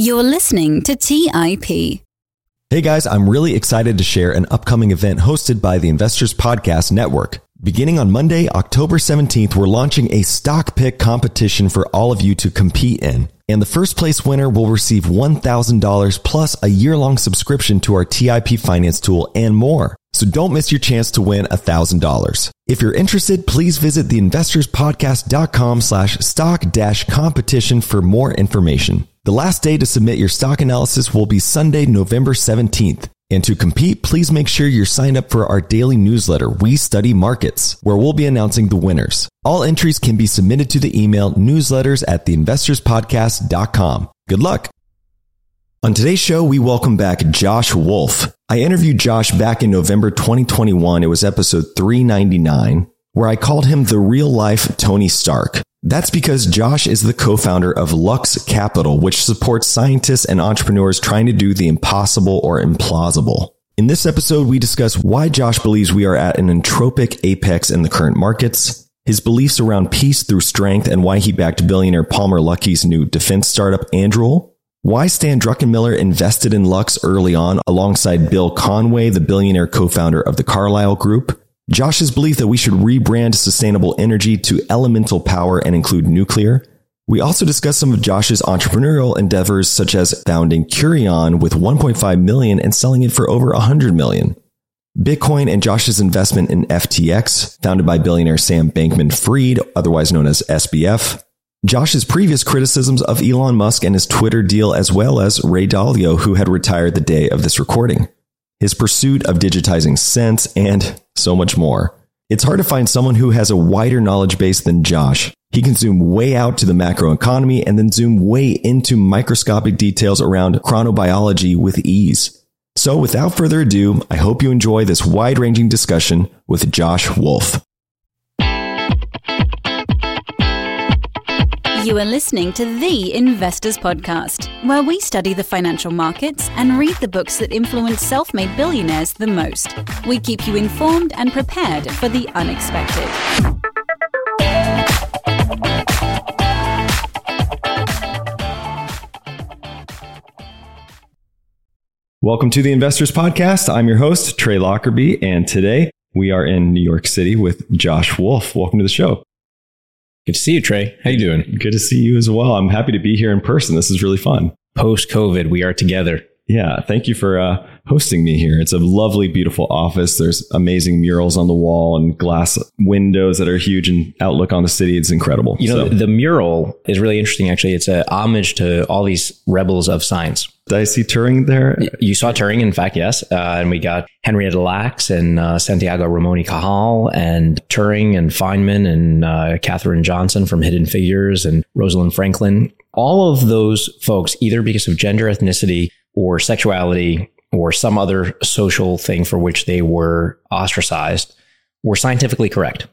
You're listening to TIP. Hey guys, I'm really excited to share an upcoming event hosted by the Investors Podcast Network. Beginning on Monday, October 17th, we're launching a stock pick competition for all of you to compete in. And the first place winner will receive $1,000 plus a year long subscription to our TIP finance tool and more. So don't miss your chance to win $1,000. If you're interested, please visit theinvestorspodcast.com slash stock dash competition for more information. The last day to submit your stock analysis will be Sunday, November 17th. And to compete, please make sure you're signed up for our daily newsletter, We Study Markets, where we'll be announcing the winners. All entries can be submitted to the email newsletters at theinvestorspodcast.com. Good luck. On today's show, we welcome back Josh Wolfe. I interviewed Josh back in November 2021. It was episode 399, where I called him the real life Tony Stark. That's because Josh is the co-founder of Lux Capital, which supports scientists and entrepreneurs trying to do the impossible or implausible. In this episode, we discuss why Josh believes we are at an entropic apex in the current markets, his beliefs around peace through strength and why he backed billionaire Palmer Luckey's new defense startup Anduril, why Stan Druckenmiller invested in Lux early on alongside Bill Conway, the billionaire co-founder of the Carlyle Group, Josh's belief that we should rebrand sustainable energy to elemental power and include nuclear. We also discuss some of Josh's entrepreneurial endeavors, such as founding Kurion with 1.5 million and selling it for over 100 million. Bitcoin and Josh's investment in FTX, founded by billionaire Sam Bankman Fried, otherwise known as SBF. Josh's previous criticisms of Elon Musk and his Twitter deal, as well as Ray Dalio, who had retired the day of this recording his pursuit of digitizing scents, and so much more. It's hard to find someone who has a wider knowledge base than Josh. He can zoom way out to the macro economy and then zoom way into microscopic details around chronobiology with ease. So without further ado, I hope you enjoy this wide ranging discussion with Josh Wolfe. You are listening to The Investors Podcast, where we study the financial markets and read the books that influence self made billionaires the most. We keep you informed and prepared for the unexpected. Welcome to the Investors Podcast. I'm your host, Trey Lockerbie, and today we are in New York City with Josh Wolfe. Welcome to the show. Good to see you, Trey. How you doing? Good to see you as well. I'm happy to be here in person. This is really fun. Post COVID, we are together. Yeah, thank you for uh, hosting me here. It's a lovely, beautiful office. There's amazing murals on the wall and glass windows that are huge and outlook on the city. It's incredible. You know, so. the, the mural is really interesting. Actually, it's a homage to all these rebels of science. Did I see Turing there? You saw Turing, in fact, yes. Uh, and we got Henrietta Lacks and uh, Santiago Ramon y Cajal and Turing and Feynman and uh, Katherine Johnson from Hidden Figures and Rosalind Franklin. All of those folks, either because of gender, ethnicity, or sexuality, or some other social thing for which they were ostracized, were scientifically correct.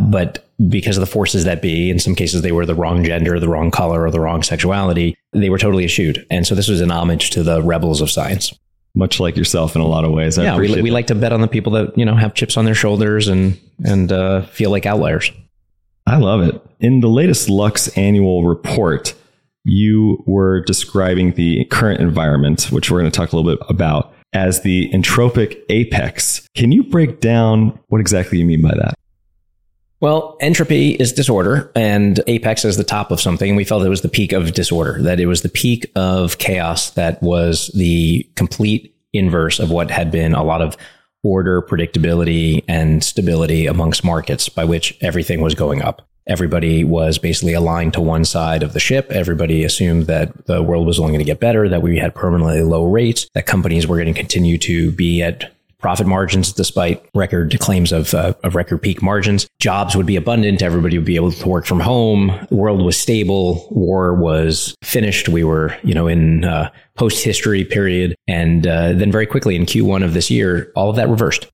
But because of the forces that be, in some cases they were the wrong gender, the wrong color, or the wrong sexuality, they were totally eschewed. And so this was an homage to the rebels of science. Much like yourself in a lot of ways. I yeah, we, we like to bet on the people that you know have chips on their shoulders and and uh, feel like outliers. I love it. In the latest Lux annual report, you were describing the current environment, which we're going to talk a little bit about, as the entropic apex. Can you break down what exactly you mean by that? Well, entropy is disorder, and apex is the top of something. We felt it was the peak of disorder, that it was the peak of chaos that was the complete inverse of what had been a lot of order, predictability, and stability amongst markets, by which everything was going up. Everybody was basically aligned to one side of the ship. Everybody assumed that the world was only going to get better, that we had permanently low rates, that companies were going to continue to be at profit margins despite record claims of, uh, of record peak margins. Jobs would be abundant. Everybody would be able to work from home. The world was stable. War was finished. We were, you know, in uh, post history period. And uh, then very quickly in Q1 of this year, all of that reversed.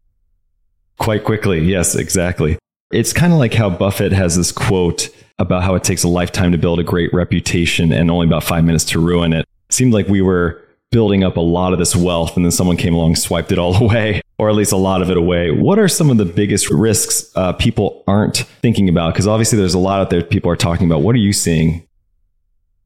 Quite quickly. Yes, exactly. It's kind of like how Buffett has this quote about how it takes a lifetime to build a great reputation and only about five minutes to ruin it. It seemed like we were building up a lot of this wealth and then someone came along swiped it all away or at least a lot of it away what are some of the biggest risks uh, people aren't thinking about because obviously there's a lot out there people are talking about what are you seeing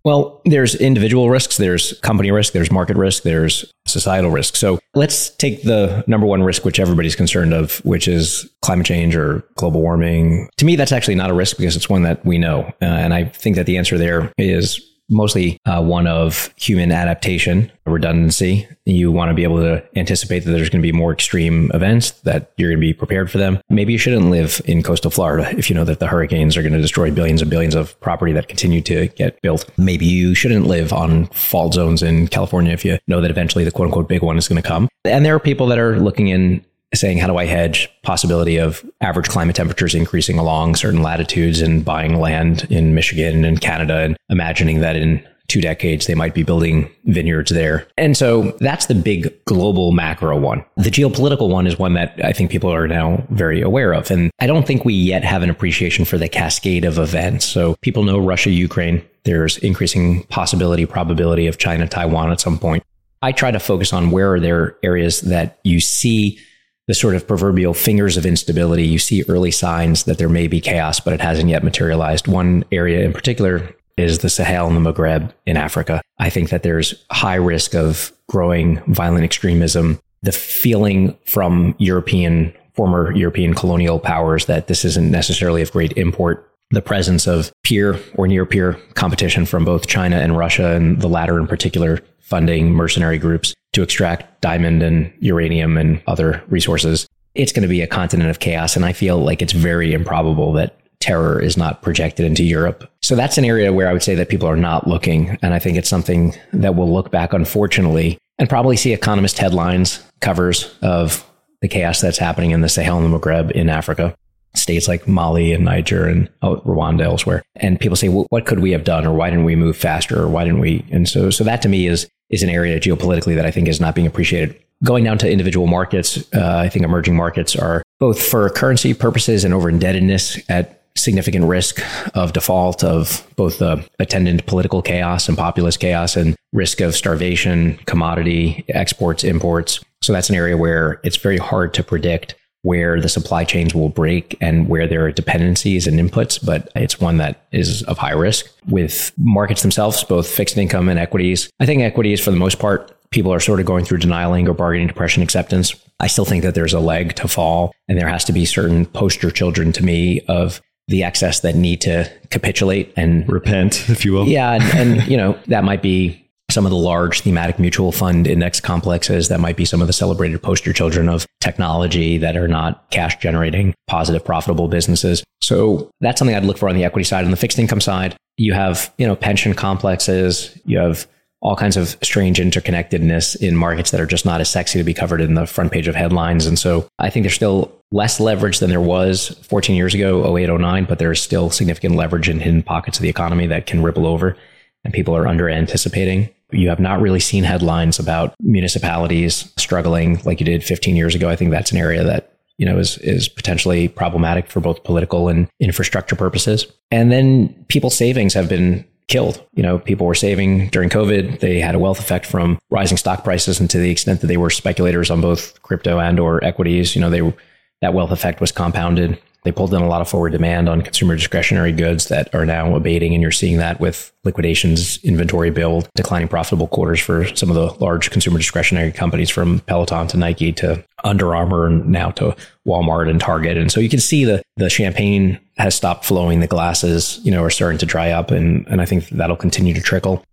Well, there's individual risks, there's company risk, there's market risk, there's societal risk. So let's take the number one risk, which everybody's concerned of, which is climate change or global warming. To me, that's actually not a risk because it's one that we know. Uh, and I think that the answer there is mostly uh, one of human adaptation, redundancy. You want to be able to anticipate that there's going to be more extreme events, that you're going to be prepared for them. Maybe you shouldn't live in coastal Florida if you know that the hurricanes are going to destroy billions and billions of property that continue to get built. Maybe you shouldn't live on fault zones in California if you know that eventually the quote unquote big one is going to come. And there are people that are looking in saying, how do I hedge possibility of average climate temperatures increasing along certain latitudes and buying land in Michigan and Canada and imagining that in two decades they might be building vineyards there. And so that's the big global macro one. The geopolitical one is one that I think people are now very aware of. And I don't think we yet have an appreciation for the cascade of events. So people know Russia, Ukraine. There's increasing possibility, probability of China, Taiwan at some point. I try to focus on where are there areas that you see the sort of proverbial fingers of instability. You see early signs that there may be chaos, but it hasn't yet materialized. One area in particular is the Sahel and the Maghreb in Africa. I think that there's high risk of growing violent extremism. The feeling from European, former European colonial powers that this isn't necessarily of great import. The presence of peer or near peer competition from both China and Russia, and the latter in particular, funding mercenary groups to extract diamond and uranium and other resources. It's going to be a continent of chaos. And I feel like it's very improbable that terror is not projected into Europe. So that's an area where I would say that people are not looking. And I think it's something that we'll look back, unfortunately, and probably see economist headlines, covers of the chaos that's happening in the Sahel and the Maghreb in Africa states like Mali and Niger and oh, Rwanda elsewhere. And people say, well, what could we have done? Or why didn't we move faster? Or why didn't we? And so, so that to me is, is an area geopolitically that I think is not being appreciated. Going down to individual markets, uh, I think emerging markets are both for currency purposes and over indebtedness at significant risk of default of both the attendant political chaos and populist chaos and risk of starvation, commodity exports, imports. So that's an area where it's very hard to predict where the supply chains will break and where there are dependencies and inputs, but it's one that is of high risk with markets themselves, both fixed income and equities. I think equities, for the most part, people are sort of going through denying or bargaining depression acceptance. I still think that there's a leg to fall, and there has to be certain poster children to me of the excess that need to capitulate and repent, if you will. Yeah, and, and you know that might be some of the large thematic mutual fund index complexes that might be some of the celebrated poster children of technology that are not cash generating, positive, profitable businesses. So that's something I'd look for on the equity side. On the fixed income side, you have, you know, pension complexes, you have all kinds of strange interconnectedness in markets that are just not as sexy to be covered in the front page of headlines. And so I think there's still less leverage than there was 14 years ago, 08, 09, but there's still significant leverage in hidden pockets of the economy that can ripple over and people are under anticipating. You have not really seen headlines about municipalities struggling like you did 15 years ago. I think that's an area that you know is is potentially problematic for both political and infrastructure purposes. And then people's savings have been killed. You know, people were saving during COVID. They had a wealth effect from rising stock prices, and to the extent that they were speculators on both crypto and or equities, you know, they that wealth effect was compounded they pulled in a lot of forward demand on consumer discretionary goods that are now abating. And you're seeing that with liquidations, inventory build, declining profitable quarters for some of the large consumer discretionary companies from Peloton to Nike to Under Armour and now to Walmart and Target. And so you can see the, the champagne has stopped flowing. The glasses, you know, are starting to dry up. And, and I think that'll continue to trickle.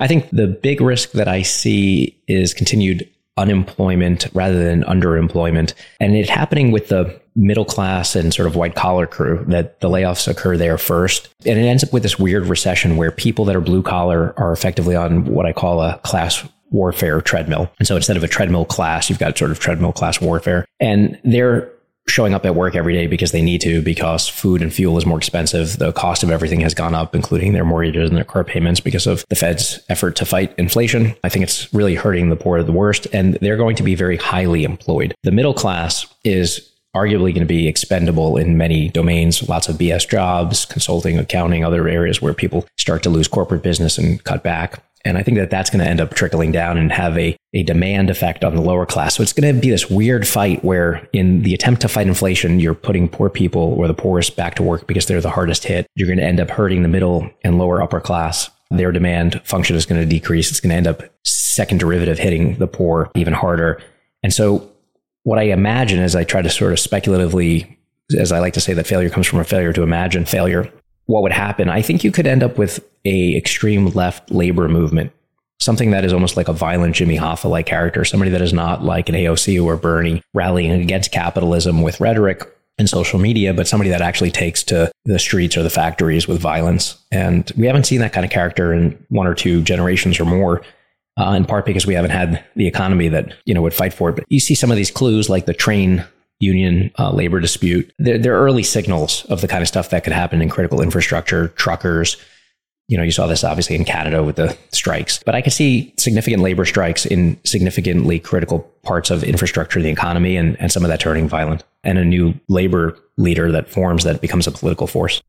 I think the big risk that I see is continued unemployment rather than underemployment. And it happening with the middle class and sort of white collar crew that the layoffs occur there first. And it ends up with this weird recession where people that are blue collar are effectively on what I call a class warfare treadmill. And so instead of a treadmill class, you've got sort of treadmill class warfare. And they're showing up at work every day because they need to, because food and fuel is more expensive. The cost of everything has gone up, including their mortgages and their car payments because of the Fed's effort to fight inflation. I think it's really hurting the poor the worst, and they're going to be very highly employed. The middle class is arguably going to be expendable in many domains, lots of BS jobs, consulting, accounting, other areas where people start to lose corporate business and cut back. And I think that that's going to end up trickling down and have a, a demand effect on the lower class. So it's going to be this weird fight where, in the attempt to fight inflation, you're putting poor people or the poorest back to work because they're the hardest hit. You're going to end up hurting the middle and lower upper class. their demand function is going to decrease. It's going to end up second derivative hitting the poor even harder. And so, what I imagine as I try to sort of speculatively, as I like to say, that failure comes from a failure to imagine failure. What would happen? I think you could end up with a extreme left labor movement, something that is almost like a violent Jimmy Hoffa like character, somebody that is not like an AOC or Bernie rallying against capitalism with rhetoric and social media, but somebody that actually takes to the streets or the factories with violence. And we haven't seen that kind of character in one or two generations or more. Uh, in part because we haven't had the economy that you know would fight for it. But you see some of these clues, like the train union uh, labor dispute. They're, they're early signals of the kind of stuff that could happen in critical infrastructure, truckers, you know, you saw this obviously in Canada with the strikes, but I could see significant labor strikes in significantly critical parts of infrastructure, the economy, and, and some of that turning violent, and a new labor leader that forms that becomes a political force.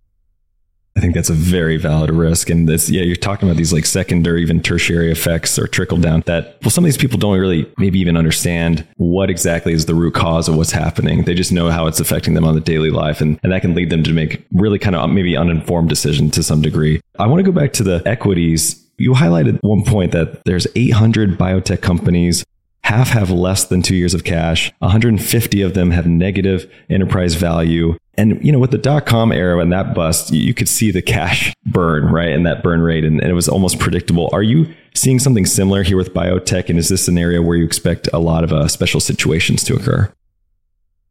I think that's a very valid risk. And this, yeah, you're talking about these like secondary, even tertiary effects or trickle down that, well, some of these people don't really maybe even understand what exactly is the root cause of what's happening. They just know how it's affecting them on the daily life. And, and that can lead them to make really kind of maybe uninformed decisions to some degree. I want to go back to the equities. You highlighted one point that there's 800 biotech companies half have less than two years of cash 150 of them have negative enterprise value and you know, with the dot com era and that bust, you could see the cash burn, right? And that burn rate, and, and, it was almost predictable. Are you seeing something similar here with biotech? And is this an area where you expect a lot of uh, special situations to occur?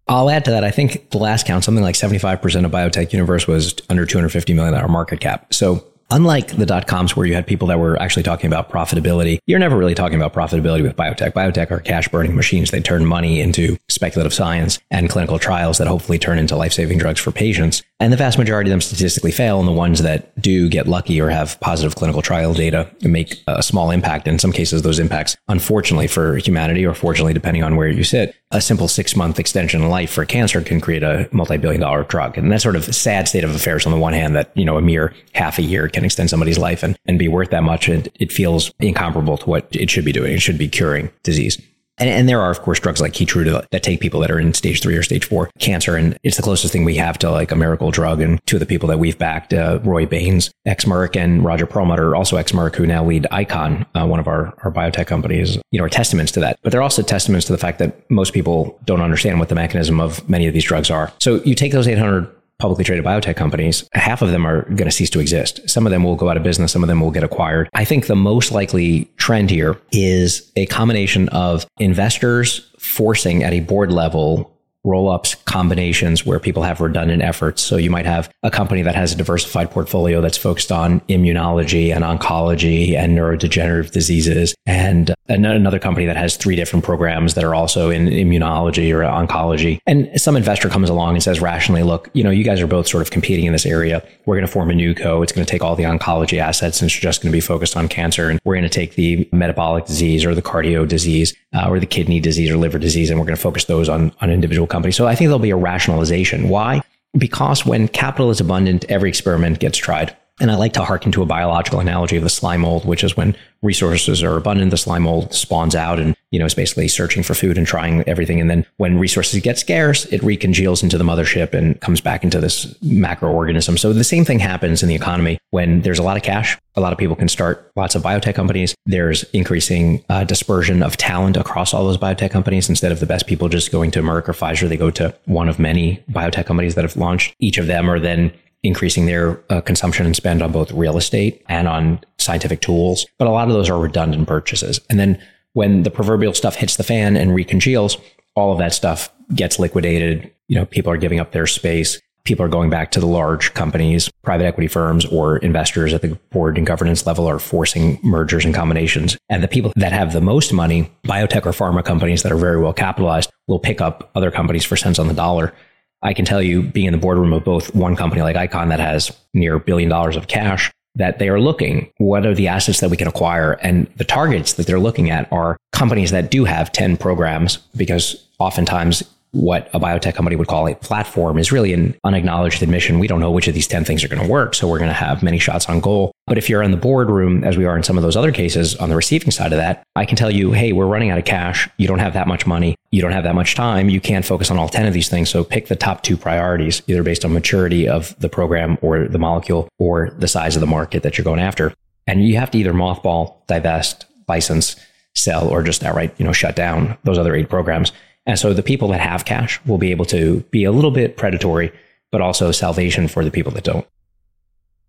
I'll add to that. I think the last count, something like 75% of biotech universe was under $250 million market cap. So Unlike the dot coms where you had people that were actually talking about profitability, you're never really talking about profitability with biotech. Biotech are cash burning machines. They turn money into speculative science and clinical trials that hopefully turn into life saving drugs for patients. And the vast majority of them statistically fail. And the ones that do get lucky or have positive clinical trial data make a small impact. In some cases, those impacts, unfortunately for humanity or fortunately, depending on where you sit, a simple six month extension in life for cancer can create a multi billion dollar drug. And that sort of sad state of affairs on the one hand that, you know, a mere half a year can extend somebody's life and, and be worth that much. And it feels incomparable to what it should be doing. It should be curing disease. And, and, there are, of course, drugs like Keytruda that take people that are in stage three or stage four cancer. And it's the closest thing we have to like a miracle drug. And two of the people that we've backed, uh, Roy Baynes, ex Merck, and Roger Perlmutter, also ex Merck, who now lead Eikon, uh, one of our, our biotech companies, you know, are testaments to that. But they're also testaments to the fact that most people don't understand what the mechanism of many of these drugs are. So you take those 800 publicly traded biotech companies, half of them are going to cease to exist. Some of them will go out of business. Some of them will get acquired. I think the most likely trend here is a combination of investors forcing at a board level roll ups, combinations where people have redundant efforts. So you might have a company that has a diversified portfolio that's focused on immunology and oncology and neurodegenerative diseases, and another company that has three different programs that are also in immunology or oncology. And some investor comes along and says rationally, look, you know, you guys are both sort of competing in this area. We're going to form a new co. It's going to take all the oncology assets and it's just going to be focused on cancer. And we're going to take the metabolic disease or the cardio disease uh, or the kidney disease or liver disease, and we're going to focus those on, on individual companies. So I think there'll be a rationalization. Why? Because when capital is abundant, every experiment gets tried. And I like to harken to a biological analogy of the slime mold, which is when resources are abundant, the slime mold spawns out and, you know, is basically searching for food and trying everything. And then when resources get scarce, it recongeals into the mothership and comes back into this macroorganism. So the same thing happens in the economy when there's a lot of cash. A lot of people can start lots of biotech companies. There's increasing uh, dispersion of talent across all those biotech companies. Instead of the best people just going to Merck or Pfizer, they go to one of many biotech companies that have launched. Each of them are then increasing their uh, consumption and spend on both real estate and on scientific tools. But a lot of those are redundant purchases. And then when the proverbial stuff hits the fan and recongeals, all of that stuff gets liquidated. You know, people are giving up their space. People are going back to the large companies, private equity firms, or investors at the board and governance level are forcing mergers and combinations. And the people that have the most money, biotech or pharma companies that are very well capitalized, will pick up other companies for cents on the dollar I can tell you, being in the boardroom of both one company like Eikon that has near billion dollars of cash, that they are looking what are the assets that we can acquire? And the targets that they're looking at are companies that do have 10 programs because oftentimes what a biotech company would call a platform is really an unacknowledged admission. We don't know which of these 10 things are going to work. So we're going to have many shots on goal. But if you're in the boardroom, as we are in some of those other cases on the receiving side of that, I can tell you, hey, we're running out of cash. You don't have that much money. You don't have that much time. You can't focus on all 10 of these things. So pick the top two priorities, either based on maturity of the program or the molecule or the size of the market that you're going after. And you have to either mothball, divest, license, sell, or just outright, you know, shut down those other eight programs. And so the people that have cash will be able to be a little bit predatory, but also salvation for the people that don't.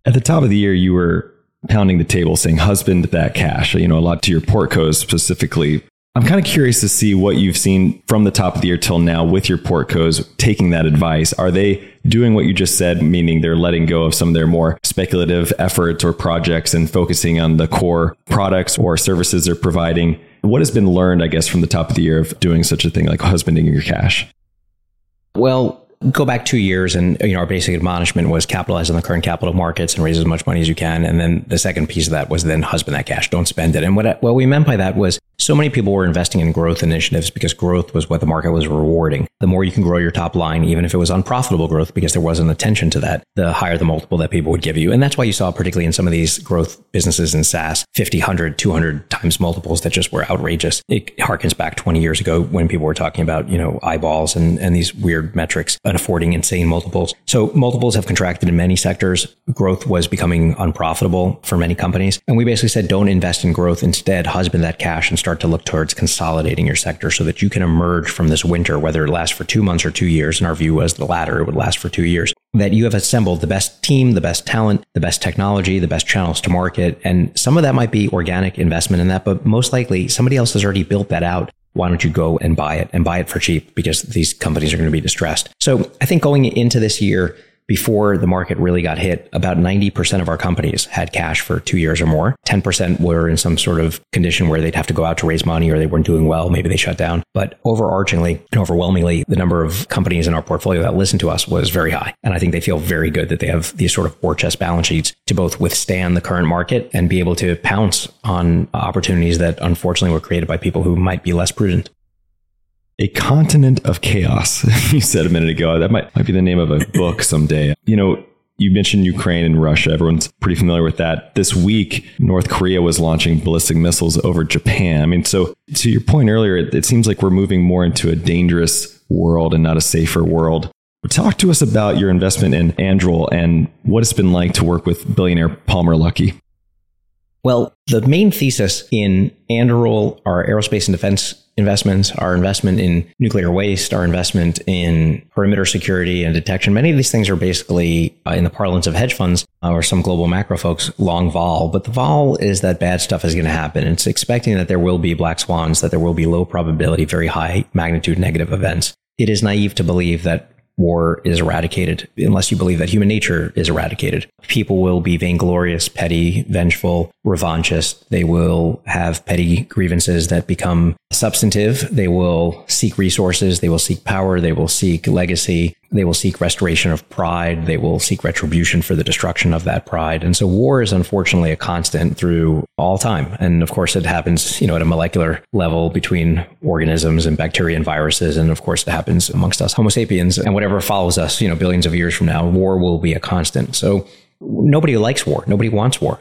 At the top of the year, you were pounding the table saying husband that cash, you know, a lot to your port portcos specifically. I'm kind of curious to see what you've seen from the top of the year till now with your port portcos taking that advice. Are they doing what you just said, meaning they're letting go of some of their more speculative efforts or projects and focusing on the core products or services they're providing? What has been learned, I guess, from the top of the year of doing such a thing like husbanding your cash? Well, go back two years and you know our basic admonishment was capitalize on the current capital markets and raise as much money as you can. And then the second piece of that was then husband that cash. Don't spend it. And what what we meant by that was so many people were investing in growth initiatives because growth was what the market was rewarding. The more you can grow your top line, even if it was unprofitable growth, because there wasn't attention to that, the higher the multiple that people would give you. And that's why you saw, particularly in some of these growth businesses in SaaS, 50, 100, 200 times multiples that just were outrageous. It harkens back 20 years ago when people were talking about, you know, eyeballs and, and these weird metrics and affording insane multiples. So multiples have contracted in many sectors. Growth was becoming unprofitable for many companies. And we basically said, don't invest in growth. Instead, husband that cash and start start to look towards consolidating your sector so that you can emerge from this winter, whether it lasts for two months or two years. And our view was the latter, it would last for two years. That you have assembled the best team, the best talent, the best technology, the best channels to market. And some of that might be organic investment in that, but most likely somebody else has already built that out why don't you go and buy it and buy it for cheap because these companies are going to be distressed. So I think going into this year, before the market really got hit, about 90% of our companies had cash for two years or more. 10% were in some sort of condition where they'd have to go out to raise money or they weren't doing well. Maybe they shut down. But overarchingly and overwhelmingly, the number of companies in our portfolio that listened to us was very high. And I think they feel very good that they have these sort of war chest balance sheets to both withstand the current market and be able to pounce on opportunities that unfortunately were created by people who might be less prudent a continent of chaos. you said a minute ago that might might be the name of a book someday. You know, you mentioned Ukraine and Russia. Everyone's pretty familiar with that. This week, North Korea was launching ballistic missiles over Japan. I mean, so to your point earlier, it, it seems like we're moving more into a dangerous world and not a safer world. Talk to us about your investment in Anduril and what it's been like to work with billionaire Palmer Luckey. Well, the main thesis in Anduril, our aerospace and defense investments, our investment in nuclear waste, our investment in perimeter security and detection. Many of these things are basically, uh, in the parlance of hedge funds uh, or some global macro folks, long vol. But the vol is that bad stuff is going to happen. It's expecting that there will be black swans, that there will be low probability, very high magnitude negative events. It is naive to believe that war is eradicated unless you believe that human nature is eradicated. People will be vainglorious, petty, vengeful, revanchist. They will have petty grievances that become substantive. They will seek resources. They will seek power. They will seek legacy. They will seek restoration of pride. They will seek retribution for the destruction of that pride. And so war is unfortunately a constant through all time. And of course, it happens, you know, at a molecular level between organisms and bacteria and viruses. And of course, it happens amongst us Homo sapiens and whatever follows us, you know, billions of years from now, war will be a constant. So nobody likes war. Nobody wants war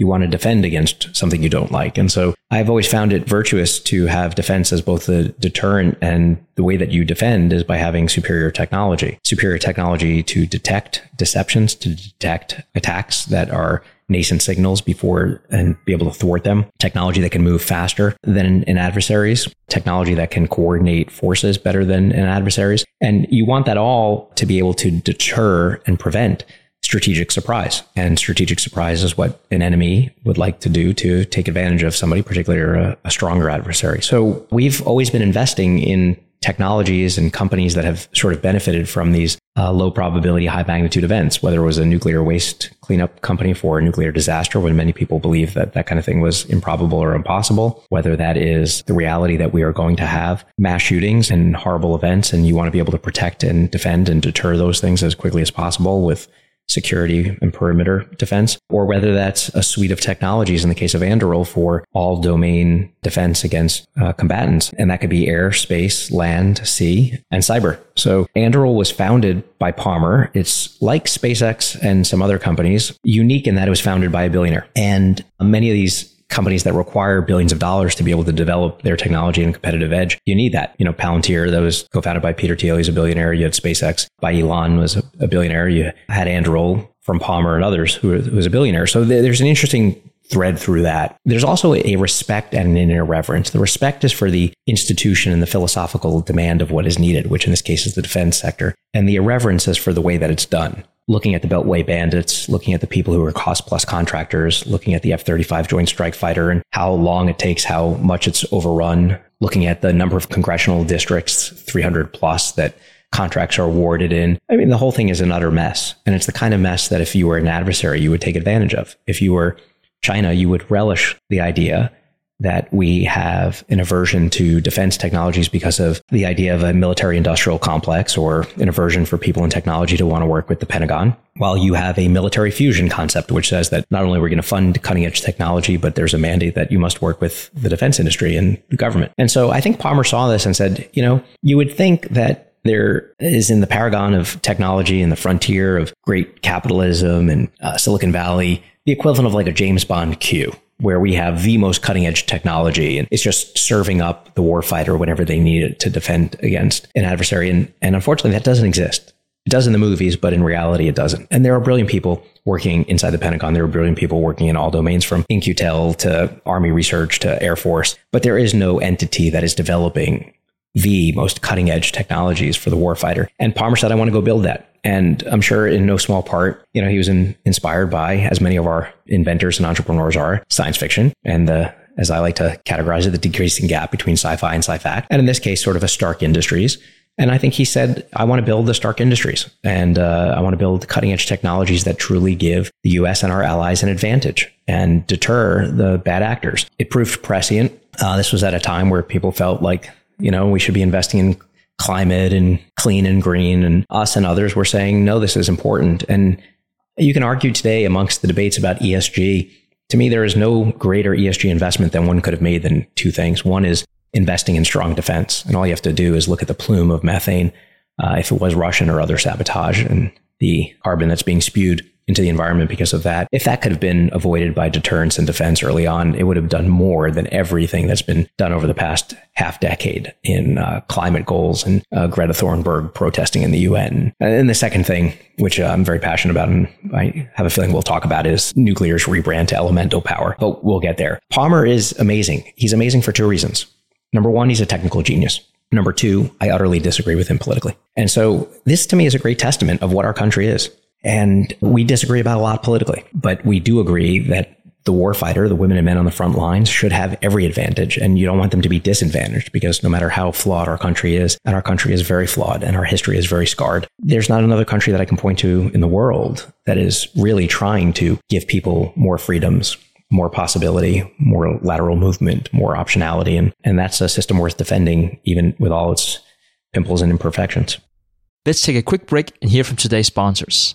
you want to defend against something you don't like. And so I've always found it virtuous to have defense as both a deterrent and the way that you defend is by having superior technology, superior technology to detect deceptions, to detect attacks that are nascent signals before and be able to thwart them, technology that can move faster than adversaries, technology that can coordinate forces better than adversaries. And you want that all to be able to deter and prevent strategic surprise. And strategic surprise is what an enemy would like to do to take advantage of somebody, particularly a, a stronger adversary. So we've always been investing in technologies and companies that have sort of benefited from these uh, low probability, high magnitude events, whether it was a nuclear waste cleanup company for a nuclear disaster, when many people believe that that kind of thing was improbable or impossible, whether that is the reality that we are going to have mass shootings and horrible events, and you want to be able to protect and defend and deter those things as quickly as possible with security and perimeter defense, or whether that's a suite of technologies in the case of Anduril for all domain defense against uh, combatants. And that could be air, space, land, sea, and cyber. So Anduril was founded by Palmer. It's like SpaceX and some other companies, unique in that it was founded by a billionaire. And many of these companies that require billions of dollars to be able to develop their technology and competitive edge, you need that. You know, Palantir, that was co-founded by Peter Thiel, he's a billionaire. You had SpaceX by Elon, was a billionaire. You had Anduril from Palmer and others who was a billionaire. So there's an interesting thread through that. There's also a respect and an irreverence. The respect is for the institution and the philosophical demand of what is needed, which in this case is the defense sector. And the irreverence is for the way that it's done. Looking at the Beltway bandits, looking at the people who are cost plus contractors, looking at the F 35 Joint Strike Fighter and how long it takes, how much it's overrun, looking at the number of congressional districts, 300 plus, that contracts are awarded in. I mean, the whole thing is an utter mess. And it's the kind of mess that if you were an adversary, you would take advantage of. If you were China, you would relish the idea that we have an aversion to defense technologies because of the idea of a military industrial complex or an aversion for people in technology to want to work with the Pentagon. While you have a military fusion concept, which says that not only we're we going to fund cutting edge technology, but there's a mandate that you must work with the defense industry and the government. And so I think Palmer saw this and said, you know, you would think that there is in the paragon of technology and the frontier of great capitalism and uh, Silicon Valley, the equivalent of like a James Bond Q, where we have the most cutting edge technology and it's just serving up the warfighter whenever they need it to defend against an adversary. And, and unfortunately, that doesn't exist. It does in the movies, but in reality, it doesn't. And there are brilliant people working inside the Pentagon. There are brilliant people working in all domains from In-Q-Tel to Army research to Air Force. But there is no entity that is developing the most cutting edge technologies for the warfighter. And Palmer said, I want to go build that. And I'm sure in no small part, you know, he was in, inspired by, as many of our inventors and entrepreneurs are, science fiction and the, as I like to categorize it, the decreasing gap between sci-fi and sci-fact. And in this case, sort of a Stark Industries. And I think he said, I want to build the Stark Industries and uh, I want to build cutting edge technologies that truly give the US and our allies an advantage and deter the bad actors. It proved prescient. Uh, this was at a time where people felt like you know, we should be investing in climate and clean and green. And us and others were saying, no, this is important. And you can argue today amongst the debates about ESG. To me, there is no greater ESG investment than one could have made than two things. One is investing in strong defense. And all you have to do is look at the plume of methane, uh, if it was Russian or other sabotage, and the carbon that's being spewed into the environment because of that. If that could have been avoided by deterrence and defense early on, it would have done more than everything that's been done over the past half decade in uh, climate goals and uh, Greta Thunberg protesting in the UN. And the second thing, which uh, I'm very passionate about, and I have a feeling we'll talk about, is nuclear's rebrand to elemental power. But we'll get there. Palmer is amazing. He's amazing for two reasons. Number one, he's a technical genius. Number two, I utterly disagree with him politically. And so this to me is a great testament of what our country is. And we disagree about a lot politically, but we do agree that the warfighter, the women and men on the front lines, should have every advantage. And you don't want them to be disadvantaged because no matter how flawed our country is, and our country is very flawed and our history is very scarred, there's not another country that I can point to in the world that is really trying to give people more freedoms, more possibility, more lateral movement, more optionality. And, and that's a system worth defending, even with all its pimples and imperfections. Let's take a quick break and hear from today's sponsors.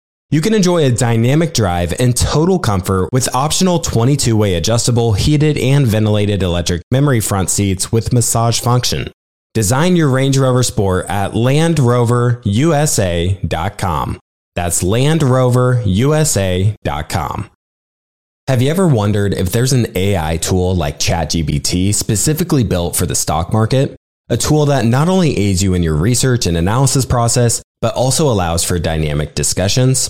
You can enjoy a dynamic drive and total comfort with optional 22 way adjustable, heated, and ventilated electric memory front seats with massage function. Design your Range Rover Sport at LandRoverUSA.com. That's LandRoverUSA.com. Have you ever wondered if there's an AI tool like ChatGPT specifically built for the stock market? A tool that not only aids you in your research and analysis process, but also allows for dynamic discussions?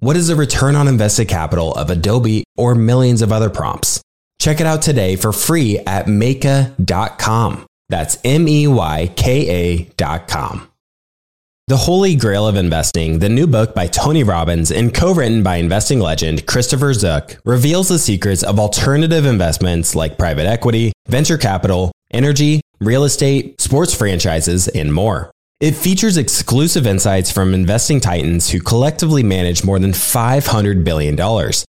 What is the return on invested capital of Adobe or millions of other prompts? Check it out today for free at meyka.com. That's M E Y K A.com. The Holy Grail of Investing, the new book by Tony Robbins and co written by investing legend Christopher Zook, reveals the secrets of alternative investments like private equity, venture capital, energy, real estate, sports franchises, and more. It features exclusive insights from investing titans who collectively manage more than $500 billion,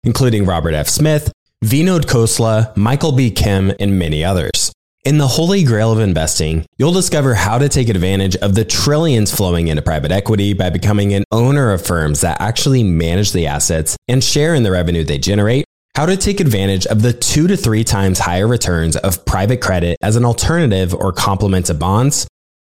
including Robert F. Smith, Vinod Khosla, Michael B. Kim, and many others. In the holy grail of investing, you'll discover how to take advantage of the trillions flowing into private equity by becoming an owner of firms that actually manage the assets and share in the revenue they generate, how to take advantage of the two to three times higher returns of private credit as an alternative or complement to bonds,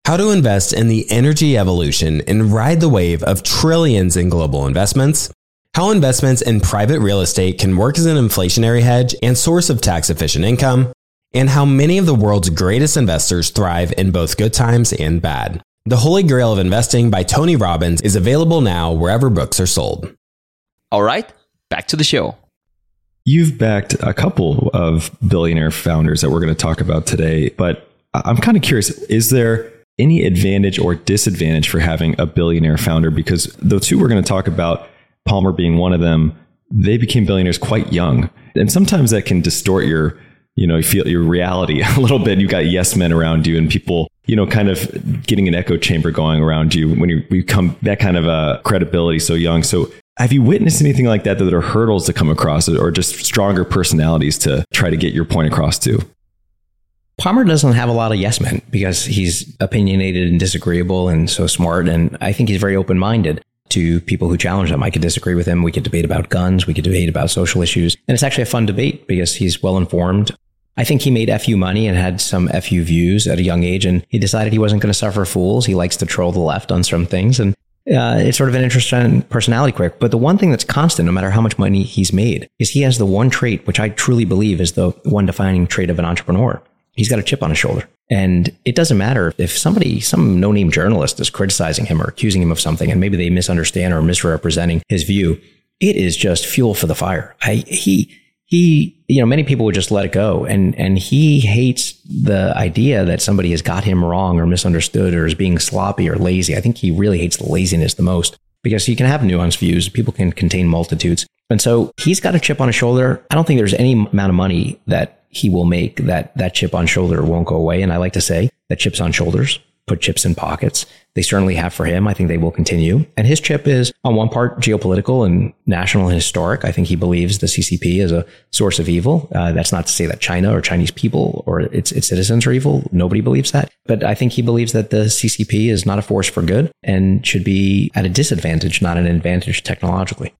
how to invest in the energy evolution and ride the wave of trillions in global investments, how investments in private real estate can work as an inflationary hedge and source of tax efficient income, and how many of the world's greatest investors thrive in both good times and bad. The Holy Grail of Investing by Tony Robbins is available now wherever books are sold. All right, back to the show. You've backed a couple of billionaire founders that we're going to talk about today, but I'm kind of curious is there any advantage or disadvantage for having a billionaire founder? Because the two we're going to talk about, Palmer being one of them, they became billionaires quite young. And sometimes that can distort your you know, feel your reality a little bit. You've got yes men around you and people, you know, kind of getting an echo chamber going around you when you become that kind of a credibility so young. So have you witnessed anything like that that are hurdles to come across or just stronger personalities to try to get your point across to? Palmer doesn't have a lot of yes men because he's opinionated and disagreeable and so smart. And I think he's very open minded to people who challenge him. I could disagree with him. We could debate about guns. We could debate about social issues. And it's actually a fun debate because he's well informed. I think he made FU money and had some FU views at a young age, and he decided he wasn't going to suffer fools. He likes to troll the left on some things, and uh, it's sort of an interesting personality quirk. But the one thing that's constant, no matter how much money he's made, is he has the one trait which I truly believe is the one defining trait of an entrepreneur. He's got a chip on his shoulder. And it doesn't matter if somebody, some no name journalist is criticizing him or accusing him of something, and maybe they misunderstand or misrepresenting his view. It is just fuel for the fire. I, he, he, you know, many people would just let it go. And, and he hates the idea that somebody has got him wrong or misunderstood or is being sloppy or lazy. I think he really hates the laziness the most because he can have nuanced views. People can contain multitudes. And so he's got a chip on his shoulder. I don't think there's any amount of money that he will make that that chip on shoulder won't go away. And I like to say that chips on shoulders put chips in pockets. They certainly have for him. I think they will continue. And his chip is on one part geopolitical and national and historic. I think he believes the CCP is a source of evil. Uh, that's not to say that China or Chinese people or its, its citizens are evil. Nobody believes that. But I think he believes that the CCP is not a force for good and should be at a disadvantage, not an advantage technologically.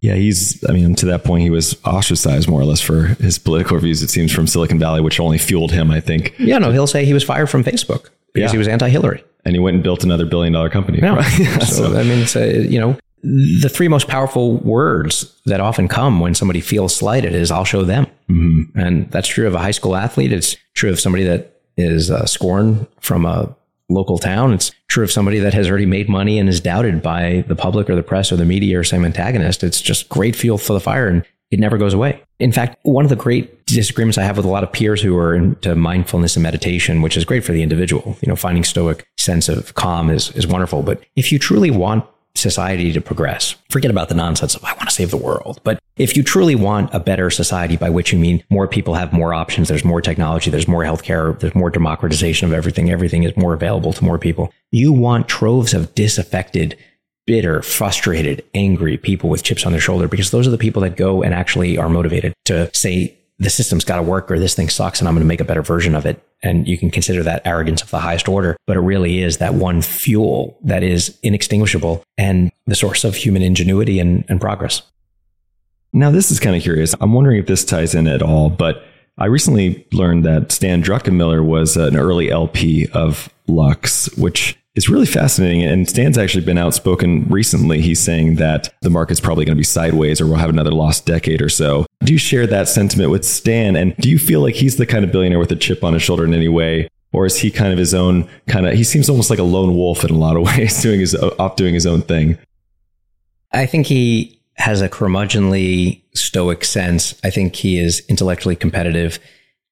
Yeah, he's, I mean, to that point, he was ostracized more or less for his political views, it seems, from Silicon Valley, which only fueled him, I think. Yeah, no, he'll say he was fired from Facebook because yeah. he was anti-Hillary. And he went and built another billion dollar company. No. Right? so, so, I mean, it's a, you know, the three most powerful words that often come when somebody feels slighted is "I'll show them," mm-hmm. and that's true of a high school athlete. It's true of somebody that is uh, scorned from a local town. It's true of somebody that has already made money and is doubted by the public or the press or the media or some antagonist. It's just great fuel for the fire, and it never goes away. In fact, one of the great disagreements I have with a lot of peers who are into mindfulness and meditation, which is great for the individual, you know, finding stoic sense of calm is, is wonderful. But if you truly want society to progress, forget about the nonsense of I want to save the world. But if you truly want a better society, by which you mean more people have more options, there's more technology, there's more healthcare, there's more democratization of everything, everything is more available to more people. You want troves of disaffected bitter, frustrated, angry people with chips on their shoulder because those are the people that go and actually are motivated to say, the system's got to work or this thing sucks and I'm going to make a better version of it. And you can consider that arrogance of the highest order, but it really is that one fuel that is inextinguishable and the source of human ingenuity and, and progress. Now, this is kind of curious. I'm wondering if this ties in at all, but I recently learned that Stan Druckenmiller was an early LP of Lux, which it's really fascinating. And Stan's actually been outspoken recently. He's saying that the market's probably going to be sideways or we'll have another lost decade or so. Do you share that sentiment with Stan? And do you feel like he's the kind of billionaire with a chip on his shoulder in any way? Or is he kind of his own kind of, he seems almost like a lone wolf in a lot of ways, doing his, off doing his own thing. I think he has a curmudgeonly stoic sense. I think he is intellectually competitive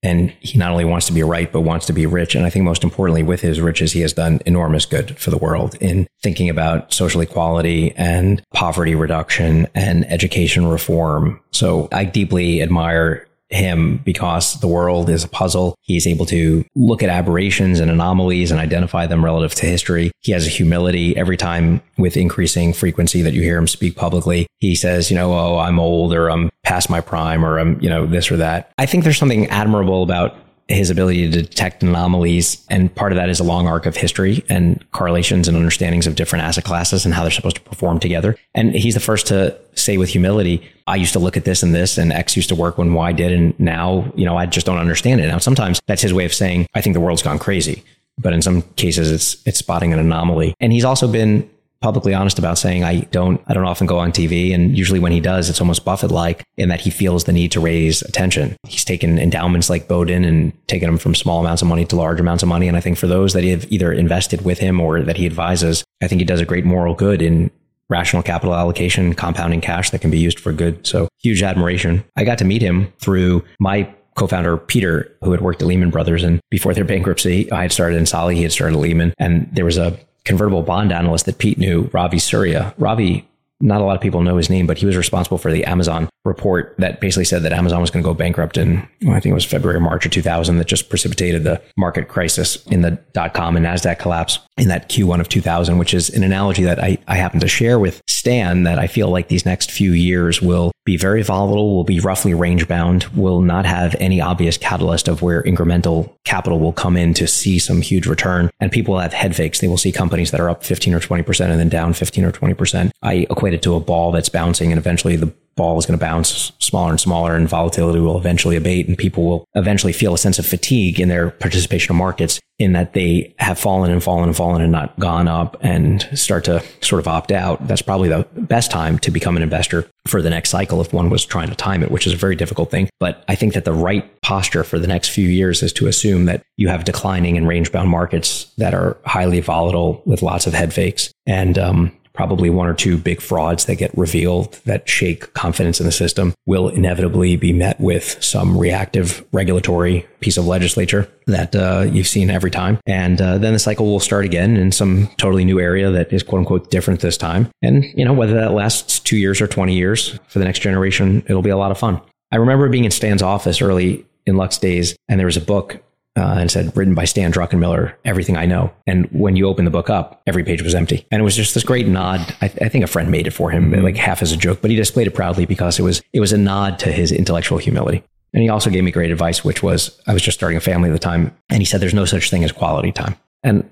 and he not only wants to be right, but wants to be rich. And I think most importantly, with his riches, he has done enormous good for the world in thinking about social equality and poverty reduction and education reform. So I deeply admire him because the world is a puzzle. He's able to look at aberrations and anomalies and identify them relative to history. He has a humility every time with increasing frequency that you hear him speak publicly. He says, you know, oh, I'm old or I'm past my prime or I'm, you know, this or that. I think there's something admirable about his ability to detect anomalies. And part of that is a long arc of history and correlations and understandings of different asset classes and how they're supposed to perform together. And he's the first to say with humility, I used to look at this and this and X used to work when Y did. And now, you know, I just don't understand it. Now, sometimes that's his way of saying, I think the world's gone crazy. But in some cases, it's, it's spotting an anomaly. And he's also been publicly honest about saying I don't I don't often go on TV and usually when he does it's almost Buffett like in that he feels the need to raise attention. He's taken endowments like Bowdoin and taken them from small amounts of money to large amounts of money and I think for those that have either invested with him or that he advises, I think he does a great moral good in rational capital allocation, compounding cash that can be used for good. So huge admiration. I got to meet him through my co-founder Peter, who had worked at Lehman Brothers, and before their bankruptcy, I had started Insali, he had started Lehman, and there was a convertible bond analyst that Pete knew, Ravi Suria. Ravi, not a lot of people know his name, but he was responsible for the Amazon report that basically said that Amazon was going to go bankrupt in, I think it was February or March of 2000 that just precipitated the market crisis in the dot com and NASDAQ collapse in that Q1 of 2000, which is an analogy that I, I happen to share with Stan that I feel like these next few years will be very volatile, will be roughly range bound, will not have any obvious catalyst of where incremental capital will come in to see some huge return. And people will have head fakes. They will see companies that are up 15 or 20% and then down 15 or 20%. I equate to a ball that's bouncing and eventually the ball is going to bounce smaller and smaller and volatility will eventually abate and people will eventually feel a sense of fatigue in their participation in markets in that they have fallen and fallen and fallen and not gone up and start to sort of opt out. That's probably the best time to become an investor for the next cycle if one was trying to time it, which is a very difficult thing. But I think that the right posture for the next few years is to assume that you have declining and range bound markets that are highly volatile with lots of head fakes. And um, probably one or two big frauds that get revealed that shake confidence in the system will inevitably be met with some reactive regulatory piece of legislature that uh, you've seen every time. And uh, then the cycle will start again in some totally new area that is quote unquote different this time. And, you know, whether that lasts two years or 20 years for the next generation, it'll be a lot of fun. I remember being in Stan's office early in Lux days, and there was a book uh, and said, written by Stan Druckenmiller, Everything I Know. And when you open the book up, every page was empty. And it was just this great nod. I, I think a friend made it for him, like half as a joke, but he displayed it proudly because it was, it was a nod to his intellectual humility. And he also gave me great advice, which was I was just starting a family at the time. And he said, there's no such thing as quality time. And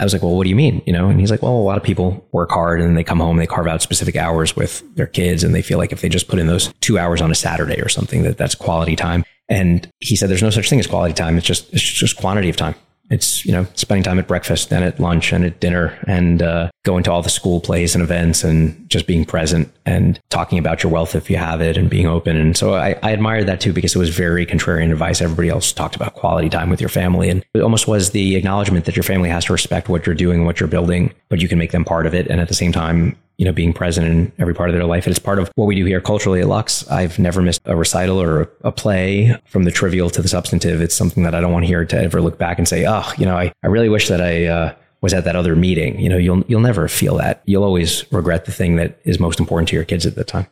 I was like, well, what do you mean? You know, and he's like, well, a lot of people work hard and they come home, they carve out specific hours with their kids and they feel like if they just put in those two hours on a Saturday or something, that that's quality time. And he said, there's no such thing as quality time. It's just, it's just quantity of time. It's, you know, spending time at breakfast and at lunch and at dinner and uh, going to all the school plays and events and just being present and talking about your wealth if you have it and being open. And so I, I admired that too because it was very contrarian advice. Everybody else talked about quality time with your family. And it almost was the acknowledgement that your family has to respect what you're doing, and what you're building, but you can make them part of it. And at the same time, you know, being present in every part of their life. And it's part of what we do here culturally at Lux. I've never missed a recital or a play from the trivial to the substantive. It's something that I don't want here to ever look back and say, oh, you know, I, I really wish that I, uh, was at that other meeting. You know, you'll, you'll never feel that. You'll always regret the thing that is most important to your kids at the time.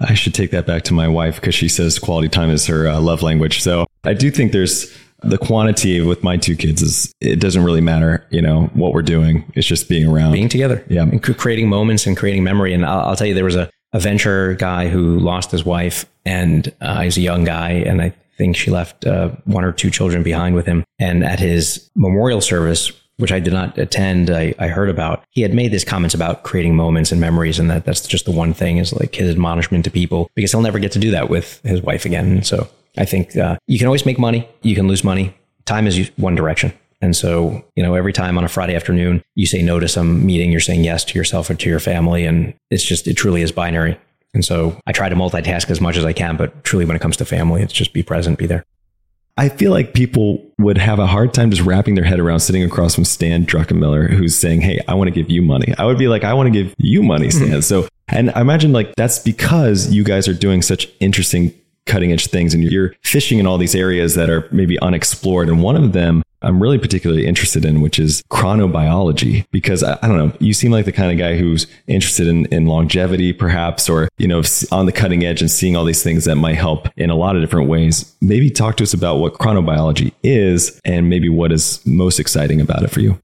I should take that back to my wife because she says quality time is her uh, love language. So I do think there's the quantity with my two kids is it doesn't really matter, you know, what we're doing. It's just being around, being together, yeah, and creating moments and creating memory. And I'll, I'll tell you, there was a, a venture guy who lost his wife, and uh, he's a young guy, and I think she left uh, one or two children behind with him. And at his memorial service, which I did not attend, I, I, heard about. He had made these comments about creating moments and memories, and that that's just the one thing is like his admonishment to people because he'll never get to do that with his wife again. So I think uh, you can always make money, you can lose money. Time is one direction. And so, you know, every time on a Friday afternoon you say no to some meeting, you're saying yes to yourself or to your family. And it's just, it truly is binary. And so I try to multitask as much as I can, but truly when it comes to family, it's just be present, be there. I feel like people would have a hard time just wrapping their head around sitting across from Stan Druckenmiller, who's saying, Hey, I want to give you money. I would be like, I want to give you money, Stan. so, and I imagine like that's because you guys are doing such interesting cutting edge things and you're fishing in all these areas that are maybe unexplored. And one of them I'm really particularly interested in, which is chronobiology, because I, I, don't know, you seem like the kind of guy who's interested in, in longevity, perhaps, or, you know, on the cutting edge and seeing all these things that might help in a lot of different ways. Maybe talk to us about what chronobiology is and maybe what is most exciting about it for you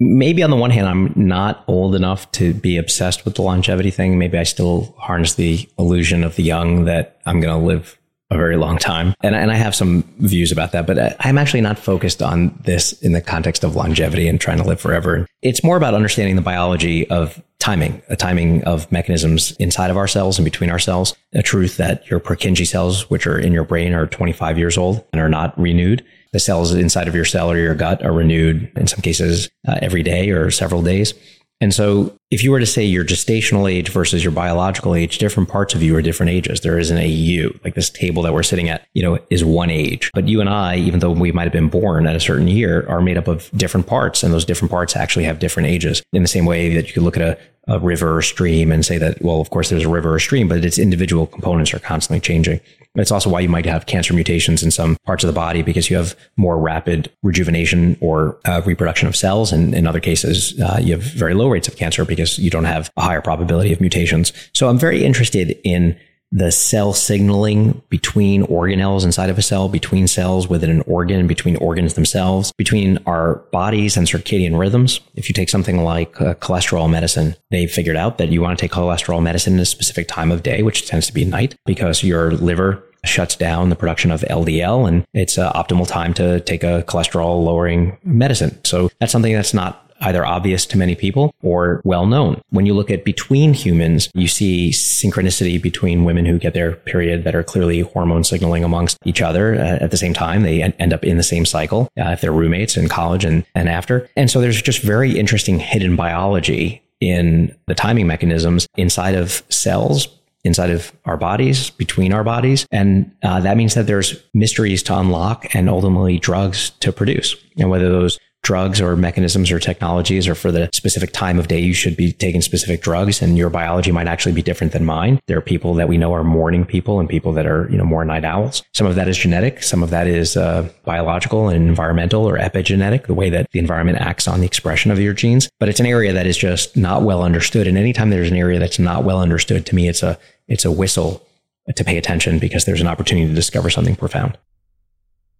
maybe on the one hand, I'm not old enough to be obsessed with the longevity thing. Maybe I still harness the illusion of the young that I'm going to live a very long time. And, and I have some views about that, but I'm actually not focused on this in the context of longevity and trying to live forever. It's more about understanding the biology of timing, a timing of mechanisms inside of our cells and between our cells. A truth that your Purkinje cells, which are in your brain, are 25 years old and are not renewed. The cells inside of your cell or your gut are renewed in some cases uh, every day or several days. And so if you were to say your gestational age versus your biological age, different parts of you are different ages. There isn't a you, like this table that we're sitting at, you know, is one age. But you and I, even though we might have been born at a certain year, are made up of different parts. And those different parts actually have different ages in the same way that you could look at a, a river or stream and say that, well, of course there's a river or stream, but its individual components are constantly changing. It's also why you might have cancer mutations in some parts of the body because you have more rapid rejuvenation or uh, reproduction of cells. And in other cases, uh, you have very low rates of cancer because you don't have a higher probability of mutations. So I'm very interested in the cell signaling between organelles inside of a cell, between cells within an organ, between organs themselves, between our bodies and circadian rhythms. If you take something like uh, cholesterol medicine, they figured out that you want to take cholesterol medicine in a specific time of day, which tends to be night because your liver shuts down the production of LDL and it's an optimal time to take a cholesterol lowering medicine. So that's something that's not either obvious to many people or well known. When you look at between humans, you see synchronicity between women who get their period that are clearly hormone signaling amongst each other uh, at the same time. They end up in the same cycle uh, if they're roommates in college and, and after. And so there's just very interesting hidden biology in the timing mechanisms inside of cells inside of our bodies, between our bodies. And uh, that means that there's mysteries to unlock and ultimately drugs to produce. And whether those drugs or mechanisms or technologies or for the specific time of day you should be taking specific drugs and your biology might actually be different than mine. There are people that we know are morning people and people that are, you know, more night owls. Some of that is genetic. Some of that is uh, biological and environmental or epigenetic, the way that the environment acts on the expression of your genes. But it's an area that is just not well understood. And anytime there's an area that's not well understood, to me, it's a, it's a whistle to pay attention because there's an opportunity to discover something profound.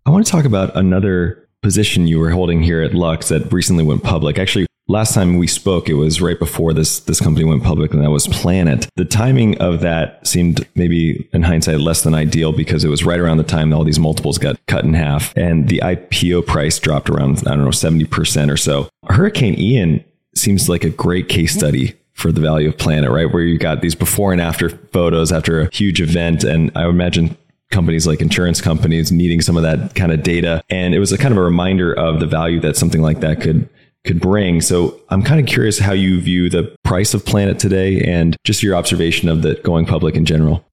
I want to talk about another position you were holding here at Lux that recently went public. Actually, last time we spoke, it was right before this this company went public, and that was Planet. The timing of that seemed maybe, in hindsight, less than ideal because it was right around the time all these multiples got cut in half, and the IPO price dropped around I don't know seventy percent or so. Hurricane Ian seems like a great case study for the value of Planet, right? Where you got these before and after photos after a huge event, and I imagine companies like insurance companies needing some of that kind of data. And it was a kind of a reminder of the value that something like that could could bring. So I'm kind of curious how you view the price of Planet today and just your observation of the going public in general.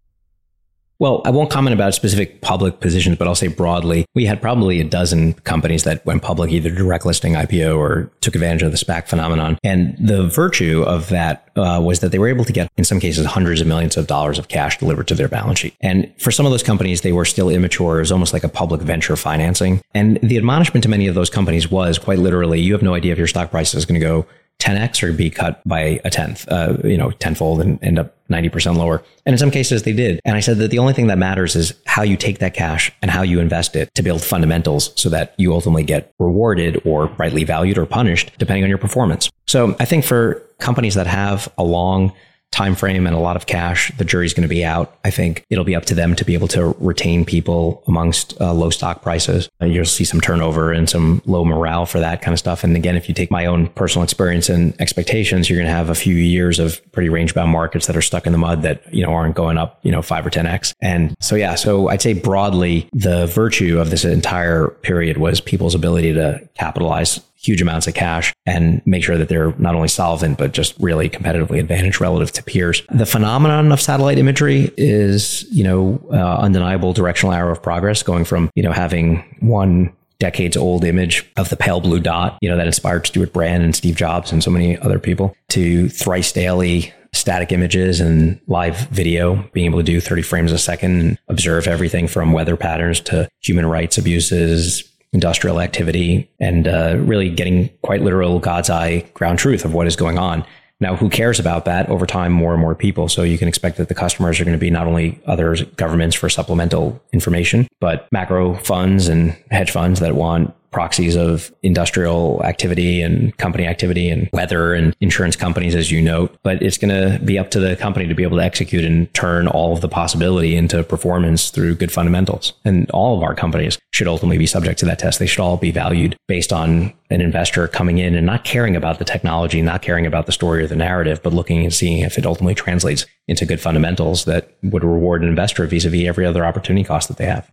Well, I won't comment about specific public positions, but I'll say broadly, we had probably a dozen companies that went public, either direct listing IPO or took advantage of the SPAC phenomenon. And the virtue of that uh, was that they were able to get, in some cases, hundreds of millions of dollars of cash delivered to their balance sheet. And for some of those companies, they were still immature. It was almost like a public venture financing. And the admonishment to many of those companies was quite literally, you have no idea if your stock price is going to go 10x or be cut by a tenth, uh, you know, tenfold and end up 90% lower. And in some cases they did. And I said that the only thing that matters is how you take that cash and how you invest it to build fundamentals so that you ultimately get rewarded or rightly valued or punished depending on your performance. So I think for companies that have a long time frame and a lot of cash, the jury's going to be out. I think it'll be up to them to be able to retain people amongst uh, low stock prices. Uh, you'll see some turnover and some low morale for that kind of stuff. And again, if you take my own personal experience and expectations, you're going to have a few years of pretty range bound markets that are stuck in the mud that, you know, aren't going up, you know, five or 10x. And so, yeah, so I'd say broadly, the virtue of this entire period was people's ability to capitalize huge amounts of cash and make sure that they're not only solvent, but just really competitively advantaged relative to peers. The phenomenon of satellite imagery is, you know, uh, undeniable directional arrow of progress going from, you know, having one decades old image of the pale blue dot, you know, that inspired Stewart Brand and Steve Jobs and so many other people to thrice daily static images and live video, being able to do 30 frames a second and observe everything from weather patterns to human rights abuses, industrial activity, and uh, really getting quite literal God's eye ground truth of what is going on. Now, who cares about that? Over time, more and more people. So you can expect that the customers are going to be not only other governments for supplemental information, but macro funds and hedge funds that want proxies of industrial activity and company activity and weather and insurance companies, as you note. But it's going to be up to the company to be able to execute and turn all of the possibility into performance through good fundamentals. And all of our companies should ultimately be subject to that test. They should all be valued based on an investor coming in and not caring about the technology, not caring about the story or the narrative, but looking and seeing if it ultimately translates into good fundamentals that would reward an investor vis-a-vis every other opportunity cost that they have.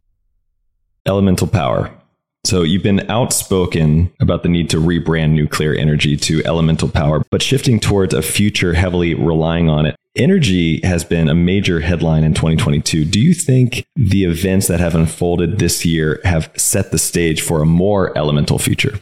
Elemental power so you've been outspoken about the need to rebrand nuclear energy to elemental power, but shifting towards a future heavily relying on it. Energy has been a major headline in 2022. Do you think the events that have unfolded this year have set the stage for a more elemental future?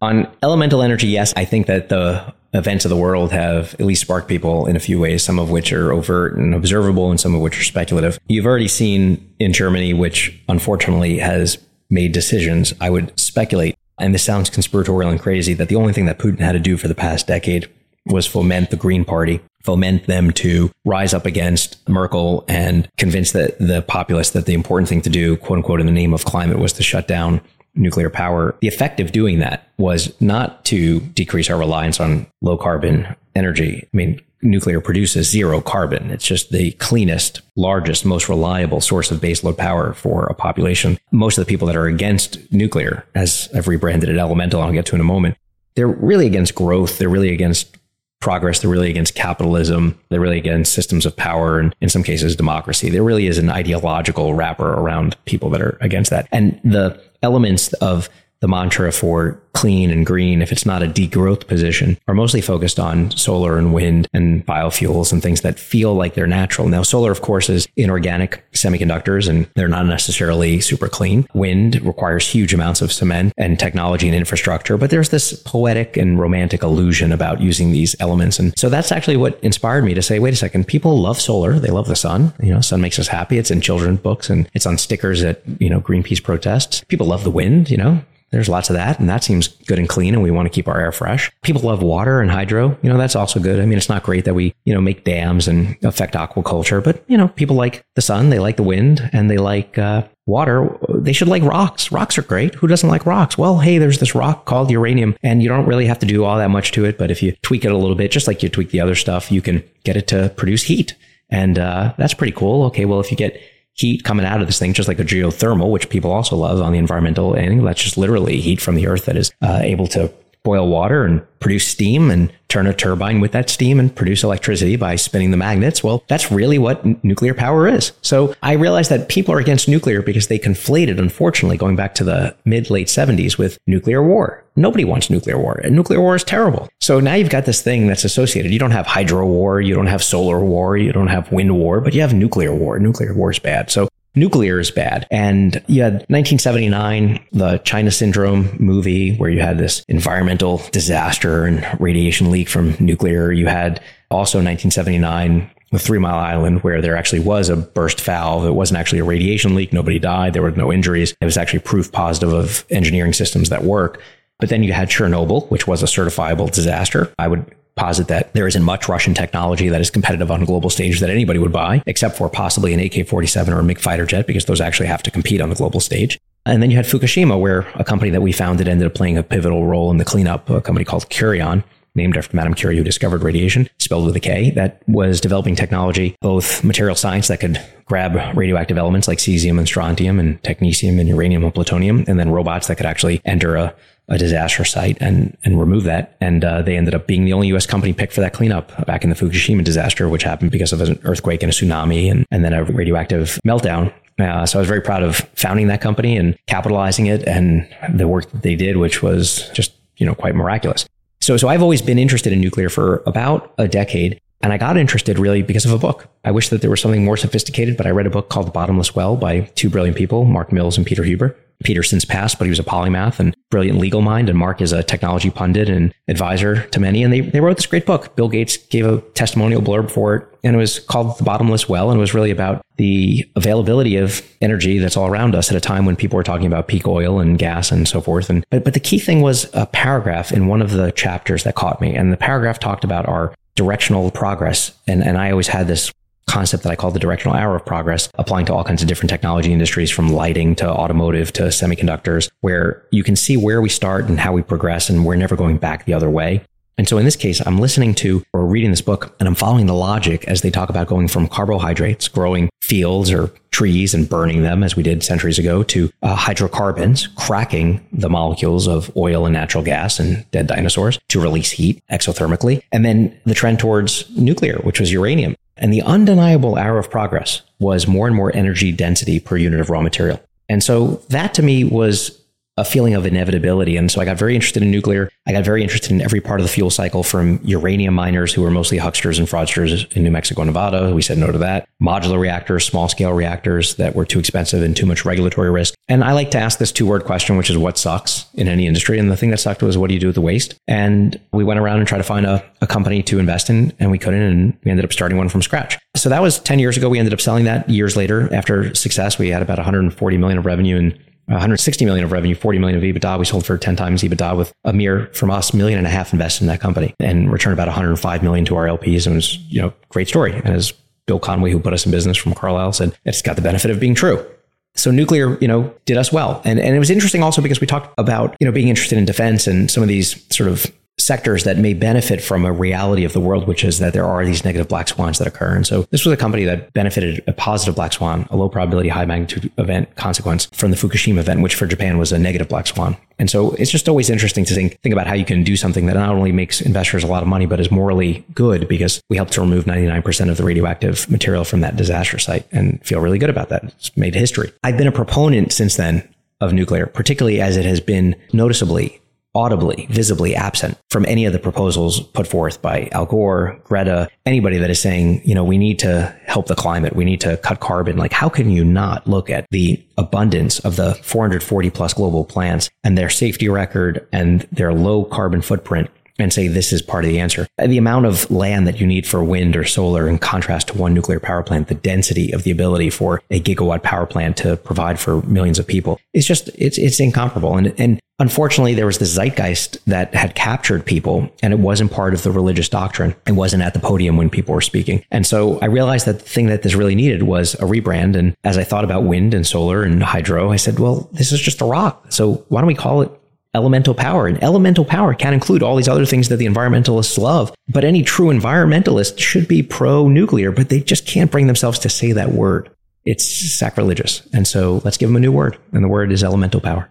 On elemental energy, yes, I think that the events of the world have at least sparked people in a few ways, some of which are overt and observable and some of which are speculative. You've already seen in Germany, which unfortunately has made decisions, I would speculate, and this sounds conspiratorial and crazy, that the only thing that Putin had to do for the past decade was foment the Green Party, foment them to rise up against Merkel and convince the, the populace that the important thing to do, quote unquote, in the name of climate was to shut down nuclear power. The effect of doing that was not to decrease our reliance on low carbon energy. I mean, nuclear produces zero carbon. It's just the cleanest, largest, most reliable source of baseload power for a population. Most of the people that are against nuclear, as I've rebranded it elemental, I'll get to in a moment, they're really against growth. They're really against progress. They're really against capitalism. They're really against systems of power and in some cases democracy. There really is an ideological wrapper around people that are against that. And the elements of the mantra for clean and green, if it's not a degrowth position, are mostly focused on solar and wind and biofuels and things that feel like they're natural. Now, solar, of course, is inorganic semiconductors and they're not necessarily super clean. Wind requires huge amounts of cement and technology and infrastructure, but there's this poetic and romantic illusion about using these elements. And so that's actually what inspired me to say, wait a second, people love solar. They love the sun. You know, sun makes us happy. It's in children's books and it's on stickers at, you know, Greenpeace protests. People love the wind, you know, there's lots of that, and that seems good and clean, and we want to keep our air fresh. People love water and hydro. You know, that's also good. I mean, it's not great that we, you know, make dams and affect aquaculture, but, you know, people like the sun, they like the wind, and they like uh, water. They should like rocks. Rocks are great. Who doesn't like rocks? Well, hey, there's this rock called uranium, and you don't really have to do all that much to it, but if you tweak it a little bit, just like you tweak the other stuff, you can get it to produce heat. And uh, that's pretty cool. Okay, well, if you get heat coming out of this thing, just like a geothermal, which people also love on the environmental angle. That's just literally heat from the earth that is uh, able to boil water and produce steam and turn a turbine with that steam and produce electricity by spinning the magnets. Well, that's really what n- nuclear power is. So I realized that people are against nuclear because they conflated, unfortunately, going back to the mid late 70s with nuclear war. Nobody wants nuclear war, and nuclear war is terrible. So now you've got this thing that's associated. You don't have hydro war, you don't have solar war, you don't have wind war, but you have nuclear war. Nuclear war is bad. So nuclear is bad. And you had 1979, the China Syndrome movie, where you had this environmental disaster and radiation leak from nuclear. You had also 1979, the Three Mile Island, where there actually was a burst valve. It wasn't actually a radiation leak. Nobody died. There were no injuries. It was actually proof positive of engineering systems that work. But then you had Chernobyl, which was a certifiable disaster. I would posit that there isn't much Russian technology that is competitive on a global stage that anybody would buy, except for possibly an AK 47 or a MiG fighter jet, because those actually have to compete on the global stage. And then you had Fukushima, where a company that we founded ended up playing a pivotal role in the cleanup, a company called Kurion, named after Madame Curie, who discovered radiation, spelled with a K, that was developing technology, both material science that could grab radioactive elements like cesium and strontium and technetium and uranium and plutonium, and then robots that could actually enter a a disaster site and and remove that. And uh, they ended up being the only U.S. company picked for that cleanup back in the Fukushima disaster, which happened because of an earthquake and a tsunami and, and then a radioactive meltdown. Uh, so I was very proud of founding that company and capitalizing it and the work that they did, which was just, you know, quite miraculous. So, so I've always been interested in nuclear for about a decade. And I got interested really because of a book. I wish that there was something more sophisticated, but I read a book called The Bottomless Well by two brilliant people, Mark Mills and Peter Huber. Peter since passed, but he was a polymath and brilliant legal mind. And Mark is a technology pundit and advisor to many. And they, they wrote this great book. Bill Gates gave a testimonial blurb for it, and it was called The Bottomless Well. And it was really about the availability of energy that's all around us at a time when people were talking about peak oil and gas and so forth. And but, but the key thing was a paragraph in one of the chapters that caught me. And the paragraph talked about our directional progress. And, and I always had this concept that I call the directional arrow of progress, applying to all kinds of different technology industries from lighting to automotive to semiconductors, where you can see where we start and how we progress, and we're never going back the other way. And so in this case, I'm listening to or reading this book and I'm following the logic as they talk about going from carbohydrates, growing fields or trees and burning them as we did centuries ago to uh, hydrocarbons, cracking the molecules of oil and natural gas and dead dinosaurs to release heat exothermically. And then the trend towards nuclear, which was uranium. And the undeniable arrow of progress was more and more energy density per unit of raw material. And so that to me was a feeling of inevitability. And so I got very interested in nuclear. I got very interested in every part of the fuel cycle from uranium miners who were mostly hucksters and fraudsters in New Mexico Nevada. We said no to that. Modular reactors, small scale reactors that were too expensive and too much regulatory risk. And I like to ask this two word question, which is what sucks in any industry. And the thing that sucked was what do you do with the waste? And we went around and tried to find a, a company to invest in and we couldn't. And we ended up starting one from scratch. So that was 10 years ago. We ended up selling that years later after success. We had about 140 million of revenue and 160 million of revenue, 40 million of EBITDA. We sold for 10 times EBITDA with a mere from us million and a half invested in that company and returned about 105 million to our LPs. And it was, you know, great story. And as Bill Conway, who put us in business from Carlyle said, it's got the benefit of being true. So nuclear, you know, did us well. And, and it was interesting also because we talked about, you know, being interested in defense and some of these sort of sectors that may benefit from a reality of the world, which is that there are these negative black swans that occur. And so this was a company that benefited a positive black swan, a low probability, high magnitude event consequence from the Fukushima event, which for Japan was a negative black swan. And so it's just always interesting to think, think about how you can do something that not only makes investors a lot of money, but is morally good because we helped to remove 99% of the radioactive material from that disaster site and feel really good about that. It's made history. I've been a proponent since then of nuclear, particularly as it has been noticeably audibly, visibly absent from any of the proposals put forth by Al Gore, Greta, anybody that is saying, you know, we need to help the climate. We need to cut carbon. Like, how can you not look at the abundance of the 440 plus global plants and their safety record and their low carbon footprint and say this is part of the answer. The amount of land that you need for wind or solar in contrast to one nuclear power plant, the density of the ability for a gigawatt power plant to provide for millions of people is just, it's, it's incomparable. And, and unfortunately, there was this zeitgeist that had captured people and it wasn't part of the religious doctrine. It wasn't at the podium when people were speaking. And so I realized that the thing that this really needed was a rebrand. And as I thought about wind and solar and hydro, I said, well, this is just a rock. So why don't we call it elemental power. And elemental power can include all these other things that the environmentalists love. But any true environmentalist should be pro nuclear, but they just can't bring themselves to say that word. It's sacrilegious. And so let's give them a new word. And the word is elemental power.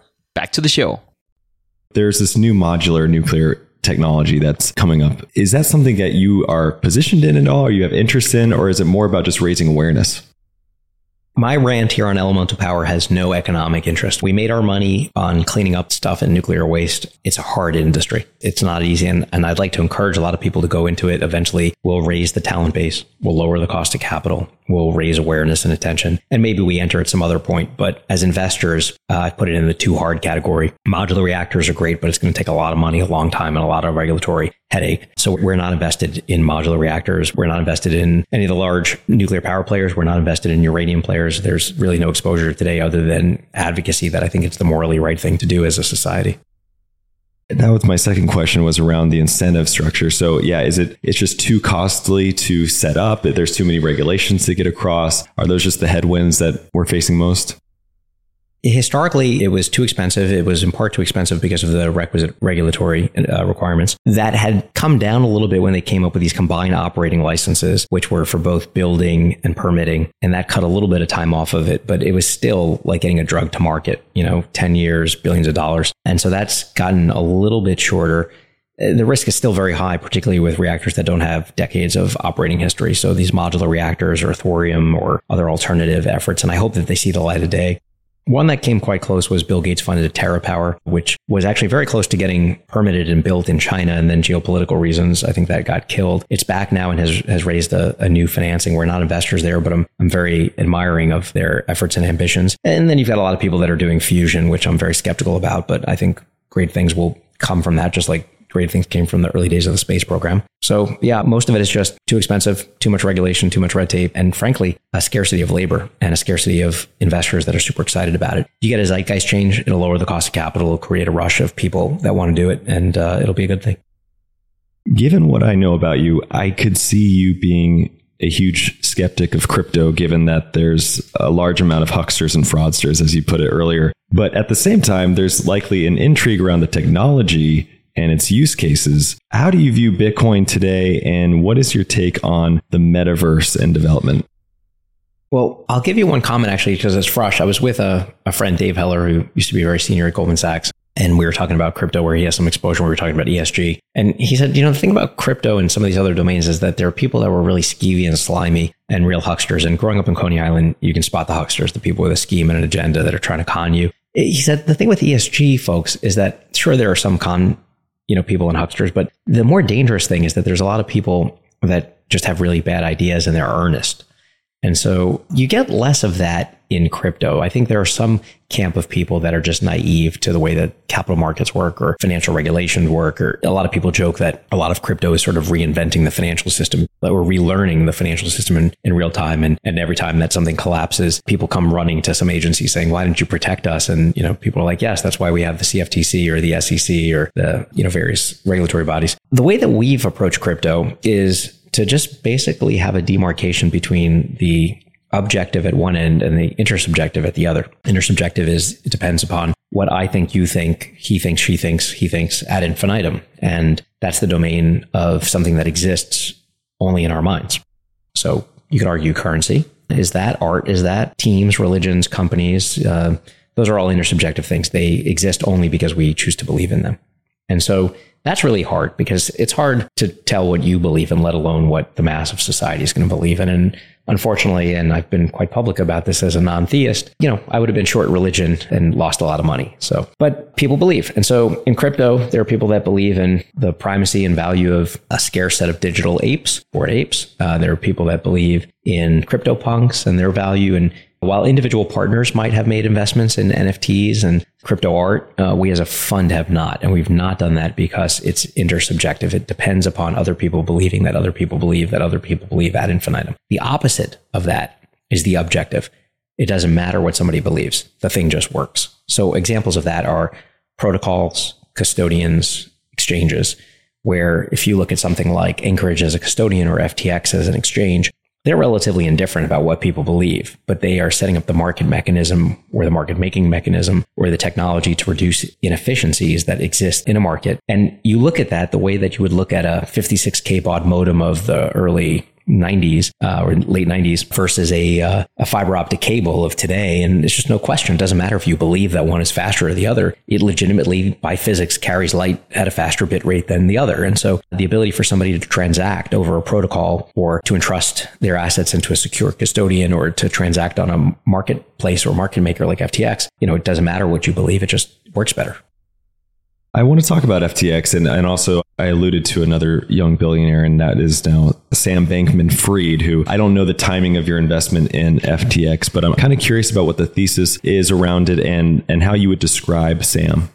back to the show. There's this new modular nuclear technology that's coming up. Is that something that you are positioned in at all, or you have interest in, or is it more about just raising awareness? My rant here on elemental power has no economic interest. We made our money on cleaning up stuff and nuclear waste. It's a hard industry. It's not easy. And, and I'd like to encourage a lot of people to go into it. Eventually, we'll raise the talent base. We'll lower the cost of capital. We'll raise awareness and attention. And maybe we enter at some other point. But as investors, uh, I put it in the too hard category. Modular reactors are great, but it's going to take a lot of money, a long time, and a lot of regulatory headache. So we're not invested in modular reactors. We're not invested in any of the large nuclear power players. We're not invested in uranium players. There's really no exposure today other than advocacy that I think it's the morally right thing to do as a society. That was my second question was around the incentive structure. So yeah, is it it's just too costly to set up? That there's too many regulations to get across. Are those just the headwinds that we're facing most? Historically, it was too expensive. It was in part too expensive because of the requisite regulatory uh, requirements that had come down a little bit when they came up with these combined operating licenses, which were for both building and permitting. And that cut a little bit of time off of it, but it was still like getting a drug to market, you know, 10 years, billions of dollars. And so that's gotten a little bit shorter uh, the risk is still very high, particularly with reactors that don't have decades of operating history. So these modular reactors or thorium or other alternative efforts. And I hope that they see the light of day. One that came quite close was Bill Gates funded a TerraPower, which was actually very close to getting permitted and built in China. And then geopolitical reasons, I think that got killed. It's back now and has, has raised a, a new financing. We're not investors there, but I'm, I'm very admiring of their efforts and ambitions. And then you've got a lot of people that are doing fusion, which I'm very skeptical about, but I think great things will come from that, just like great things came from the early days of the space program. So, yeah, most of it is just too expensive, too much regulation, too much red tape, and frankly, a scarcity of labor and a scarcity of investors that are super excited about it. You get a zeitgeist change, it'll lower the cost of capital, it'll create a rush of people that want to do it, and uh, it'll be a good thing. Given what I know about you, I could see you being a huge skeptic of crypto, given that there's a large amount of hucksters and fraudsters, as you put it earlier. But at the same time, there's likely an intrigue around the technology and its use cases. How do you view Bitcoin today, and what is your take on the metaverse and development? Well, I'll give you one comment actually, because it's fresh. I was with a, a friend, Dave Heller, who used to be very senior at Goldman Sachs. and we were talking about crypto where he has some exposure. We were talking about ESG. And he said, you know, the thing about crypto and some of these other domains is that there are people that were really skeevy and slimy and real hucksters. And growing up in Coney Island, you can spot the hucksters, the people with a scheme and an agenda that are trying to con you. He said the thing with ESG folks is that sure, there are some con, you know, people and hucksters, but the more dangerous thing is that there's a lot of people that just have really bad ideas and they're earnest. And so you get less of that in crypto. I think there are some camp of people that are just naive to the way that capital markets work or financial regulations work. Or a lot of people joke that a lot of crypto is sort of reinventing the financial system, that we're relearning the financial system in, in real time. And, and every time that something collapses, people come running to some agency saying, why didn't you protect us? And, you know, people are like, yes, that's why we have the CFTC or the SEC or the, you know, various regulatory bodies. The way that we've approached crypto is to just basically have a demarcation between the objective at one end and the intersubjective at the other. Intersubjective is it depends upon what I think, you think, he thinks, she thinks, he thinks ad infinitum. And that's the domain of something that exists only in our minds. So you could argue currency. Is that art? Is that teams, religions, companies? Uh, those are all intersubjective things. They exist only because we choose to believe in them. And so that's really hard because it's hard to tell what you believe in, let alone what the mass of society is going to believe in. And unfortunately, and I've been quite public about this as a non theist, you know, I would have been short religion and lost a lot of money. So, but people believe. And so in crypto, there are people that believe in the primacy and value of a scarce set of digital apes, bored apes. Uh, there are people that believe in crypto punks and their value and while individual partners might have made investments in NFTs and crypto art, uh, we as a fund have not. And we've not done that because it's intersubjective. It depends upon other people believing that other people believe that other people believe ad infinitum. The opposite of that is the objective. It doesn't matter what somebody believes. The thing just works. So examples of that are protocols, custodians, exchanges, where if you look at something like Anchorage as a custodian or FTX as an exchange, they're relatively indifferent about what people believe, but they are setting up the market mechanism or the market making mechanism or the technology to reduce inefficiencies that exist in a market. And you look at that the way that you would look at a 56K baud modem of the early 90s uh, or late 90s versus a, uh, a fiber optic cable of today. And it's just no question. It doesn't matter if you believe that one is faster or the other. It legitimately, by physics, carries light at a faster bit rate than the other. And so the ability for somebody to transact over a protocol or to entrust their assets into a secure custodian or to transact on a marketplace or market maker like FTX, you know, it doesn't matter what you believe. It just works better. I want to talk about FTX and, and also I alluded to another young billionaire, and that is now Sam Bankman Fried, who I don't know the timing of your investment in FTX, but I'm kind of curious about what the thesis is around it and, and how you would describe Sam.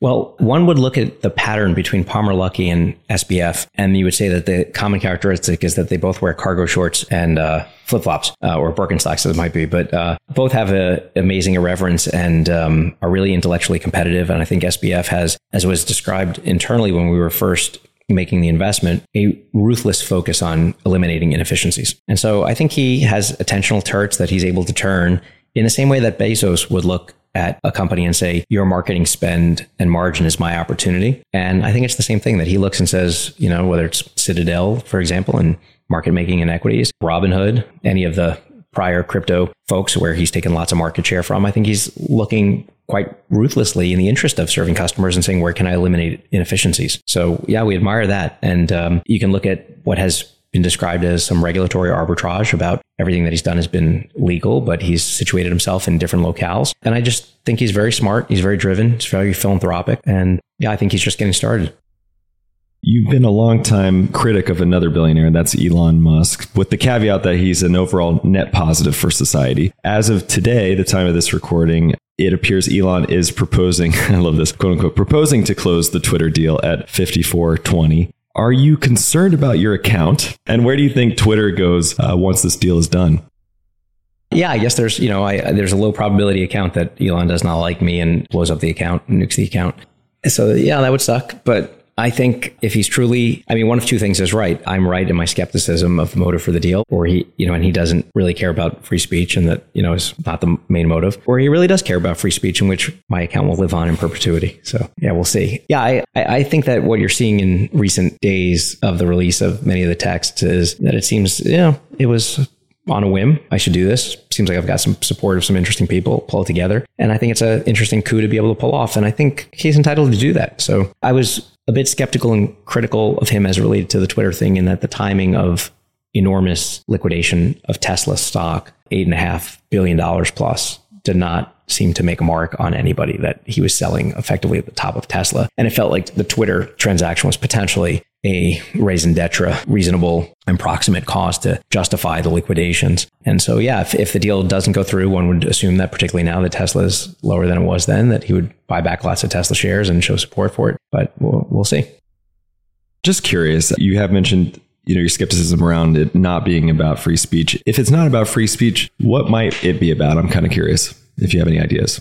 Well, one would look at the pattern between Palmer Luckey and SBF, and you would say that the common characteristic is that they both wear cargo shorts and uh, flip flops, uh, or Birkenstocks, as it might be, but uh, both have an amazing irreverence and um, are really intellectually competitive. And I think SBF has, as was described internally when we were first making the investment, a ruthless focus on eliminating inefficiencies. And so I think he has attentional turrets that he's able to turn in the same way that Bezos would look at a company and say, your marketing spend and margin is my opportunity. And I think it's the same thing that he looks and says, you know, whether it's Citadel, for example, and market making and equities, Robinhood, any of the prior crypto folks where he's taken lots of market share from. I think he's looking quite ruthlessly in the interest of serving customers and saying, where can I eliminate inefficiencies? So yeah, we admire that. And um, you can look at what has been described as some regulatory arbitrage about everything that he's done has been legal, but he's situated himself in different locales. And I just think he's very smart. He's very driven. He's very philanthropic. And yeah, I think he's just getting started. You've been a long time critic of another billionaire, and that's Elon Musk, with the caveat that he's an overall net positive for society. As of today, the time of this recording, it appears Elon is proposing, I love this, quote unquote, proposing to close the Twitter deal at 5420. Are you concerned about your account? And where do you think Twitter goes uh, once this deal is done? Yeah, I guess there's, you know, I, there's a low probability account that Elon does not like me and blows up the account, nukes the account. So yeah, that would suck. But I think if he's truly, I mean, one of two things is right. I'm right in my skepticism of the motive for the deal, or he, you know, and he doesn't really care about free speech and that, you know, is not the main motive, or he really does care about free speech in which my account will live on in perpetuity. So yeah, we'll see. Yeah, I, I think that what you're seeing in recent days of the release of many of the texts is that it seems, you know, it was on a whim. I should do this. Seems like I've got some support of some interesting people, pull it together. And I think it's an interesting coup to be able to pull off. And I think he's entitled to do that. So I was a bit skeptical and critical of him as related to the Twitter thing in that the timing of enormous liquidation of Tesla stock, eight and a half billion dollars plus, did not seem to make a mark on anybody that he was selling effectively at the top of Tesla. And it felt like the Twitter transaction was potentially a raison d'etre, reasonable and proximate cost to justify the liquidations. And so, yeah, if, if the deal doesn't go through, one would assume that particularly now that Tesla is lower than it was then, that he would buy back lots of Tesla shares and show support for it. But we'll, we'll see. Just curious, you have mentioned you know your skepticism around it not being about free speech. If it's not about free speech, what might it be about? I'm kind of curious if you have any ideas.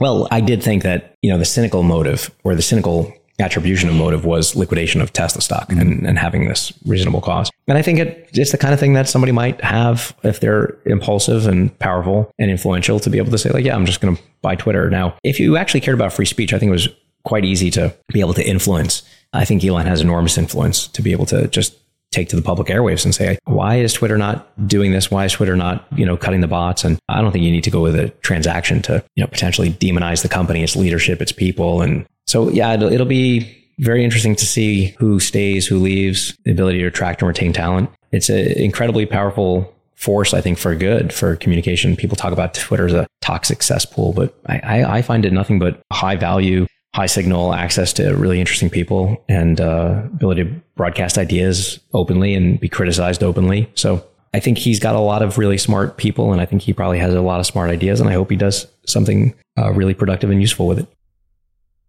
Well, I did think that, you know, the cynical motive or the cynical attribution of motive was liquidation of Tesla stock mm-hmm. and, and having this reasonable cost. And I think it, it's the kind of thing that somebody might have if they're impulsive and powerful and influential to be able to say, like, yeah, I'm just going to buy Twitter. Now, if you actually cared about free speech, I think it was quite easy to be able to influence. I think Elon has enormous influence to be able to just take to the public airwaves and say, why is Twitter not doing this? Why is Twitter not, you know, cutting the bots? And I don't think you need to go with a transaction to, you know, potentially demonize the company, its leadership, its people. And so, yeah, it'll, it'll be very interesting to see who stays, who leaves, the ability to attract and retain talent. It's an incredibly powerful force, I think, for good for communication. People talk about Twitter as a toxic cesspool, but I, I, find it nothing but high value high signal access to really interesting people and uh, ability to broadcast ideas openly and be criticized openly. So I think he's got a lot of really smart people, and I think he probably has a lot of smart ideas, and I hope he does something uh, really productive and useful with it.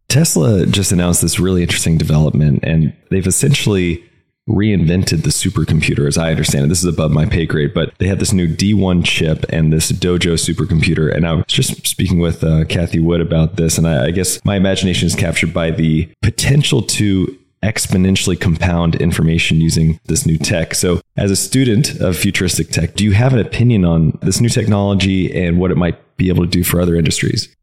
Tesla just announced this really interesting development, and they've essentially reinvented the supercomputer as I understand it. This is above my pay grade, but they have this new D1 chip and this Dojo supercomputer. And I was just speaking with uh, Cathie Wood about this, and I, I guess my imagination is captured by the potential to exponentially compound information using this new tech. So, as a student of futuristic tech, do you have an opinion on this new technology and what it might be able to do for other industries?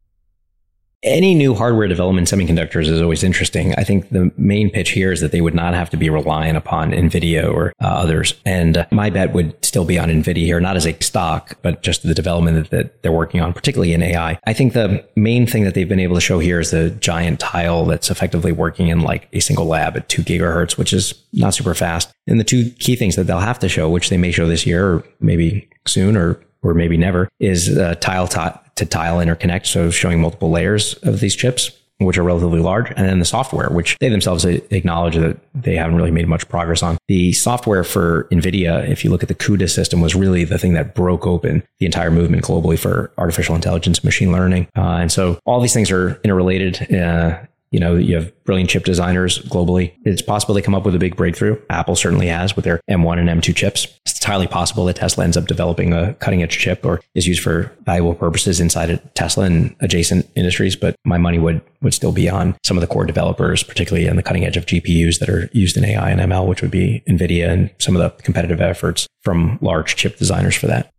Any new hardware development semiconductors is always interesting. I think the main pitch here is that they would not have to be reliant upon NVIDIA or uh, others. And uh, my bet would still be on NVIDIA here, not as a stock, but just the development that, that, they're working on, particularly in AI. I think the main thing that they've been able to show here is the giant tile that's effectively working in like a single lab at two gigahertz, which is not super fast. And the two key things that they'll have to show, which they may show this year or maybe soon or or maybe never, is uh, tile to tile interconnect. So showing multiple layers of these chips, which are relatively large, and then the software, which they themselves acknowledge that they haven't really made much progress on. The software for NVIDIA, if you look at the CUDA system, was really the thing that broke open the entire movement globally for artificial intelligence, machine learning. Uh, and so all these things are interrelated. Uh, you know, you have brilliant chip designers globally. It's possible they come up with a big breakthrough. Apple certainly has with their M1 and M2 chips. It's highly possible that Tesla ends up developing a cutting edge chip or is used for valuable purposes inside of Tesla and adjacent industries. But my money would, would still be on some of the core developers, particularly in the cutting edge of GPUs that are used in AI and ML, which would be NVIDIA and some of the competitive efforts from large chip designers for that.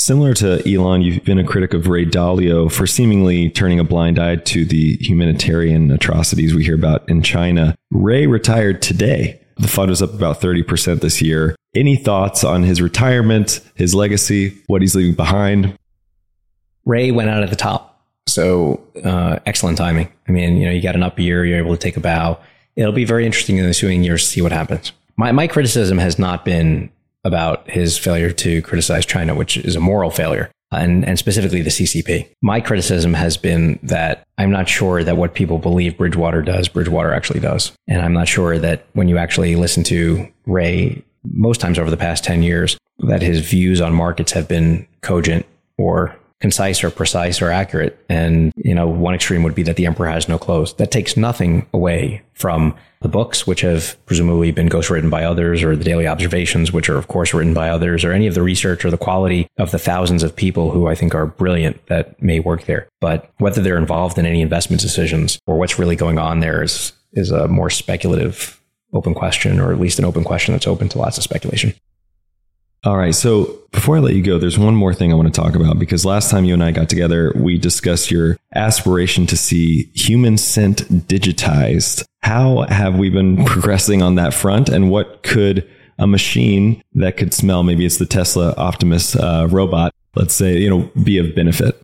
Similar to Elon, you've been a critic of Ray Dalio for seemingly turning a blind eye to the humanitarian atrocities we hear about in China. Ray retired today. The fund was up about 30% this year. Any thoughts on his retirement, his legacy, what he's leaving behind? Ray went out at the top. So uh, excellent timing. I mean, you know, you got an up year, you're able to take a bow. It'll be very interesting in the ensuing years to see what happens. My, my criticism has not been about his failure to criticize China, which is a moral failure. Uh, and, and specifically the CCP. My criticism has been that I'm not sure that what people believe Bridgewater does, Bridgewater actually does. And I'm not sure that when you actually listen to Ray, most times over the past 10 years, that his views on markets have been cogent or concise or precise or accurate. And, you know, one extreme would be that the emperor has no clothes. That takes nothing away from the books, which have presumably been ghostwritten by others, or the daily observations, which are, of course, written by others, or any of the research or the quality of the thousands of people who I think are brilliant that may work there. But whether they're involved in any investment decisions or what's really going on there is, is a more speculative open question, or at least an open question that's open to lots of speculation. All right. So before I let you go, there's one more thing I want to talk about because last time you and I got together, we discussed your aspiration to see human scent digitized. How have we been progressing on that front and what could a machine that could smell, maybe it's the Tesla Optimus uh, robot, let's say, you know, be of benefit?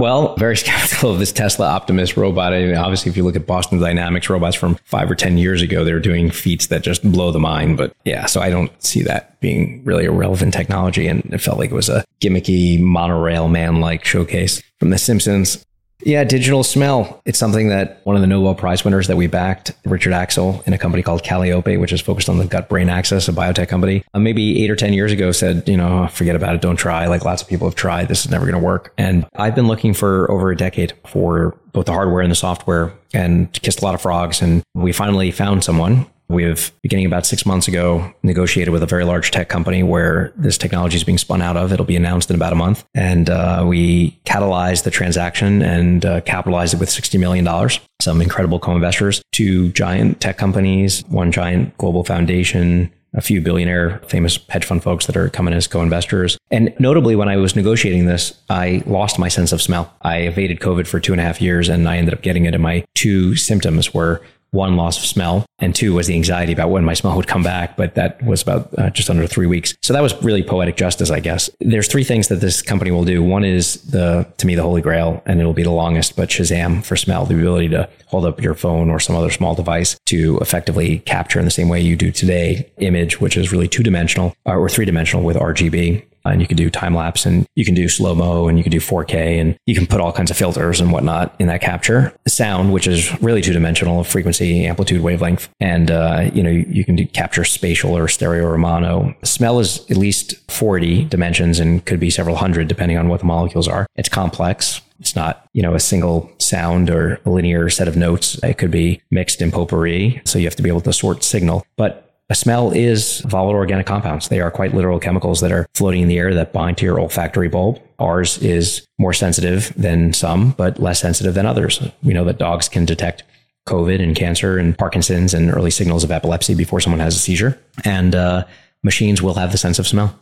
Well, very skeptical of this Tesla Optimus robot. I mean, obviously, if you look at Boston Dynamics robots from five or 10 years ago, they were doing feats that just blow the mind. But yeah, so I don't see that being really a relevant technology. And it felt like it was a gimmicky monorail man like showcase from The Simpsons. Yeah, digital smell. It's something that one of the Nobel Prize winners that we backed, Richard Axel, in a company called Kallyope, which is focused on the gut brain axis, a biotech company, uh, maybe eight or 10 years ago said, you know, forget about it. Don't try. Like lots of people have tried. This is never going to work. And I've been looking for over a decade for both the hardware and the software and kissed a lot of frogs. And we finally found someone We've, beginning about six months ago, negotiated with a very large tech company where this technology is being spun out of. It'll be announced in about a month. And uh, we catalyzed the transaction and uh, capitalized it with $60 million. Some incredible co investors, two giant tech companies, one giant global foundation, a few billionaire famous hedge fund folks that are coming as co-investors. And notably, when I was negotiating this, I lost my sense of smell. I evaded COVID for two and a half years and I ended up getting it. And my two symptoms were one, loss of smell, and two was the anxiety about when my smell would come back. But that was about uh, just under three weeks. So that was really poetic justice, I guess. There's three things that this company will do. One is the, to me, the holy grail, and it'll be the longest, but Shazam for smell, the ability to hold up your phone or some other small device to effectively capture in the same way you do today image, which is really two dimensional uh, or three dimensional with RGB and you can do time lapse and you can do slow mo and you can do 4K and you can put all kinds of filters and whatnot in that capture. Sound, which is really two dimensional frequency, amplitude, wavelength, and uh, you know you, can do capture spatial or stereo or mono. Smell is at least 40 dimensions and could be several hundred depending on what the molecules are. It's complex. It's not, you know, a single sound or a linear set of notes. It could be mixed in potpourri. So you have to be able to sort signal. But a smell is volatile organic compounds. They are quite literal chemicals that are floating in the air that bind to your olfactory bulb. Ours is more sensitive than some, but less sensitive than others. We know that dogs can detect COVID and cancer and Parkinson's and early signals of epilepsy before someone has a seizure. And uh, machines will have the sense of smell.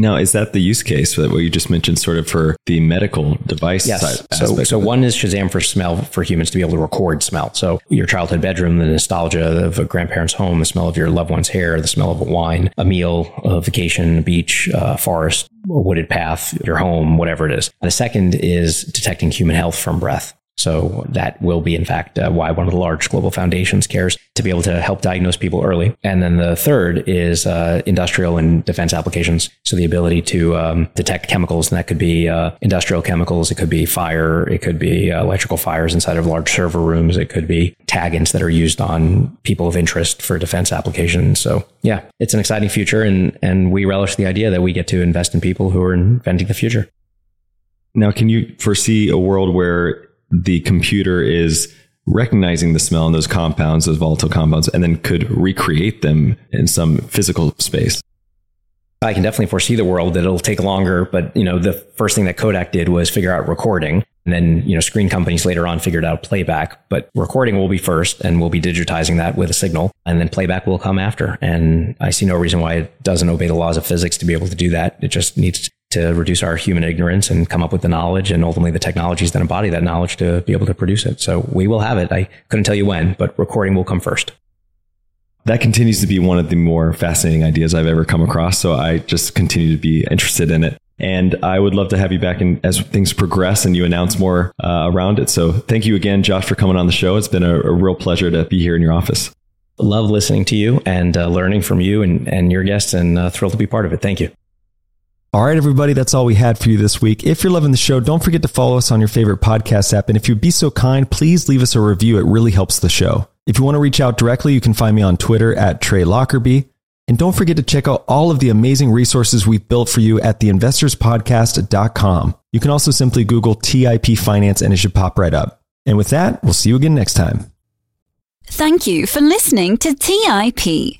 Now, is that the use case that what you just mentioned, sort of for the medical device yes. side? So, so one is Shazam for smell for humans to be able to record smell. So your childhood bedroom, the nostalgia of a grandparent's home, the smell of your loved one's hair, the smell of a wine, a meal, a vacation, a beach, a forest, a wooded path, your home, whatever it is. The second is detecting human health from breath. So that will be, in fact, uh, why one of the large global foundations cares to be able to help diagnose people early. And then the third is uh, industrial and defense applications. So the ability to um, detect chemicals, and that could be uh, industrial chemicals, it could be fire, it could be uh, electrical fires inside of large server rooms, it could be taggants that are used on people of interest for defense applications. So yeah, it's an exciting future, and and we relish the idea that we get to invest in people who are inventing the future. Now, can you foresee a world where the computer is recognizing the smell and those compounds, those volatile compounds, and then could recreate them in some physical space. I can definitely foresee the world that it'll take longer, but you know, the first thing that Kodak did was figure out recording. And then, you know, screen companies later on figured out playback, but recording will be first and we'll be digitizing that with a signal and then playback will come after. And I see no reason why it doesn't obey the laws of physics to be able to do that. It just needs to reduce our human ignorance and come up with the knowledge and ultimately the technologies that embody that knowledge to be able to produce it. So we will have it. I couldn't tell you when, but recording will come first. That continues to be one of the more fascinating ideas I've ever come across. So I just continue to be interested in it. And I would love to have you back in as things progress and you announce more uh, around it. So thank you again, Josh, for coming on the show. It's been a, a real pleasure to be here in your office. Love listening to you and uh, learning from you and, and your guests, and uh, thrilled to be part of it. Thank you. All right, everybody, that's all we had for you this week. If you're loving the show, don't forget to follow us on your favorite podcast app. And if you'd be so kind, please leave us a review. It really helps the show. If you want to reach out directly, you can find me on Twitter at Trey Lockerbie. And don't forget to check out all of the amazing resources we've built for you at theinvestorspodcast.com. You can also simply Google TIP Finance and it should pop right up. And with that, we'll see you again next time. Thank you for listening to TIP.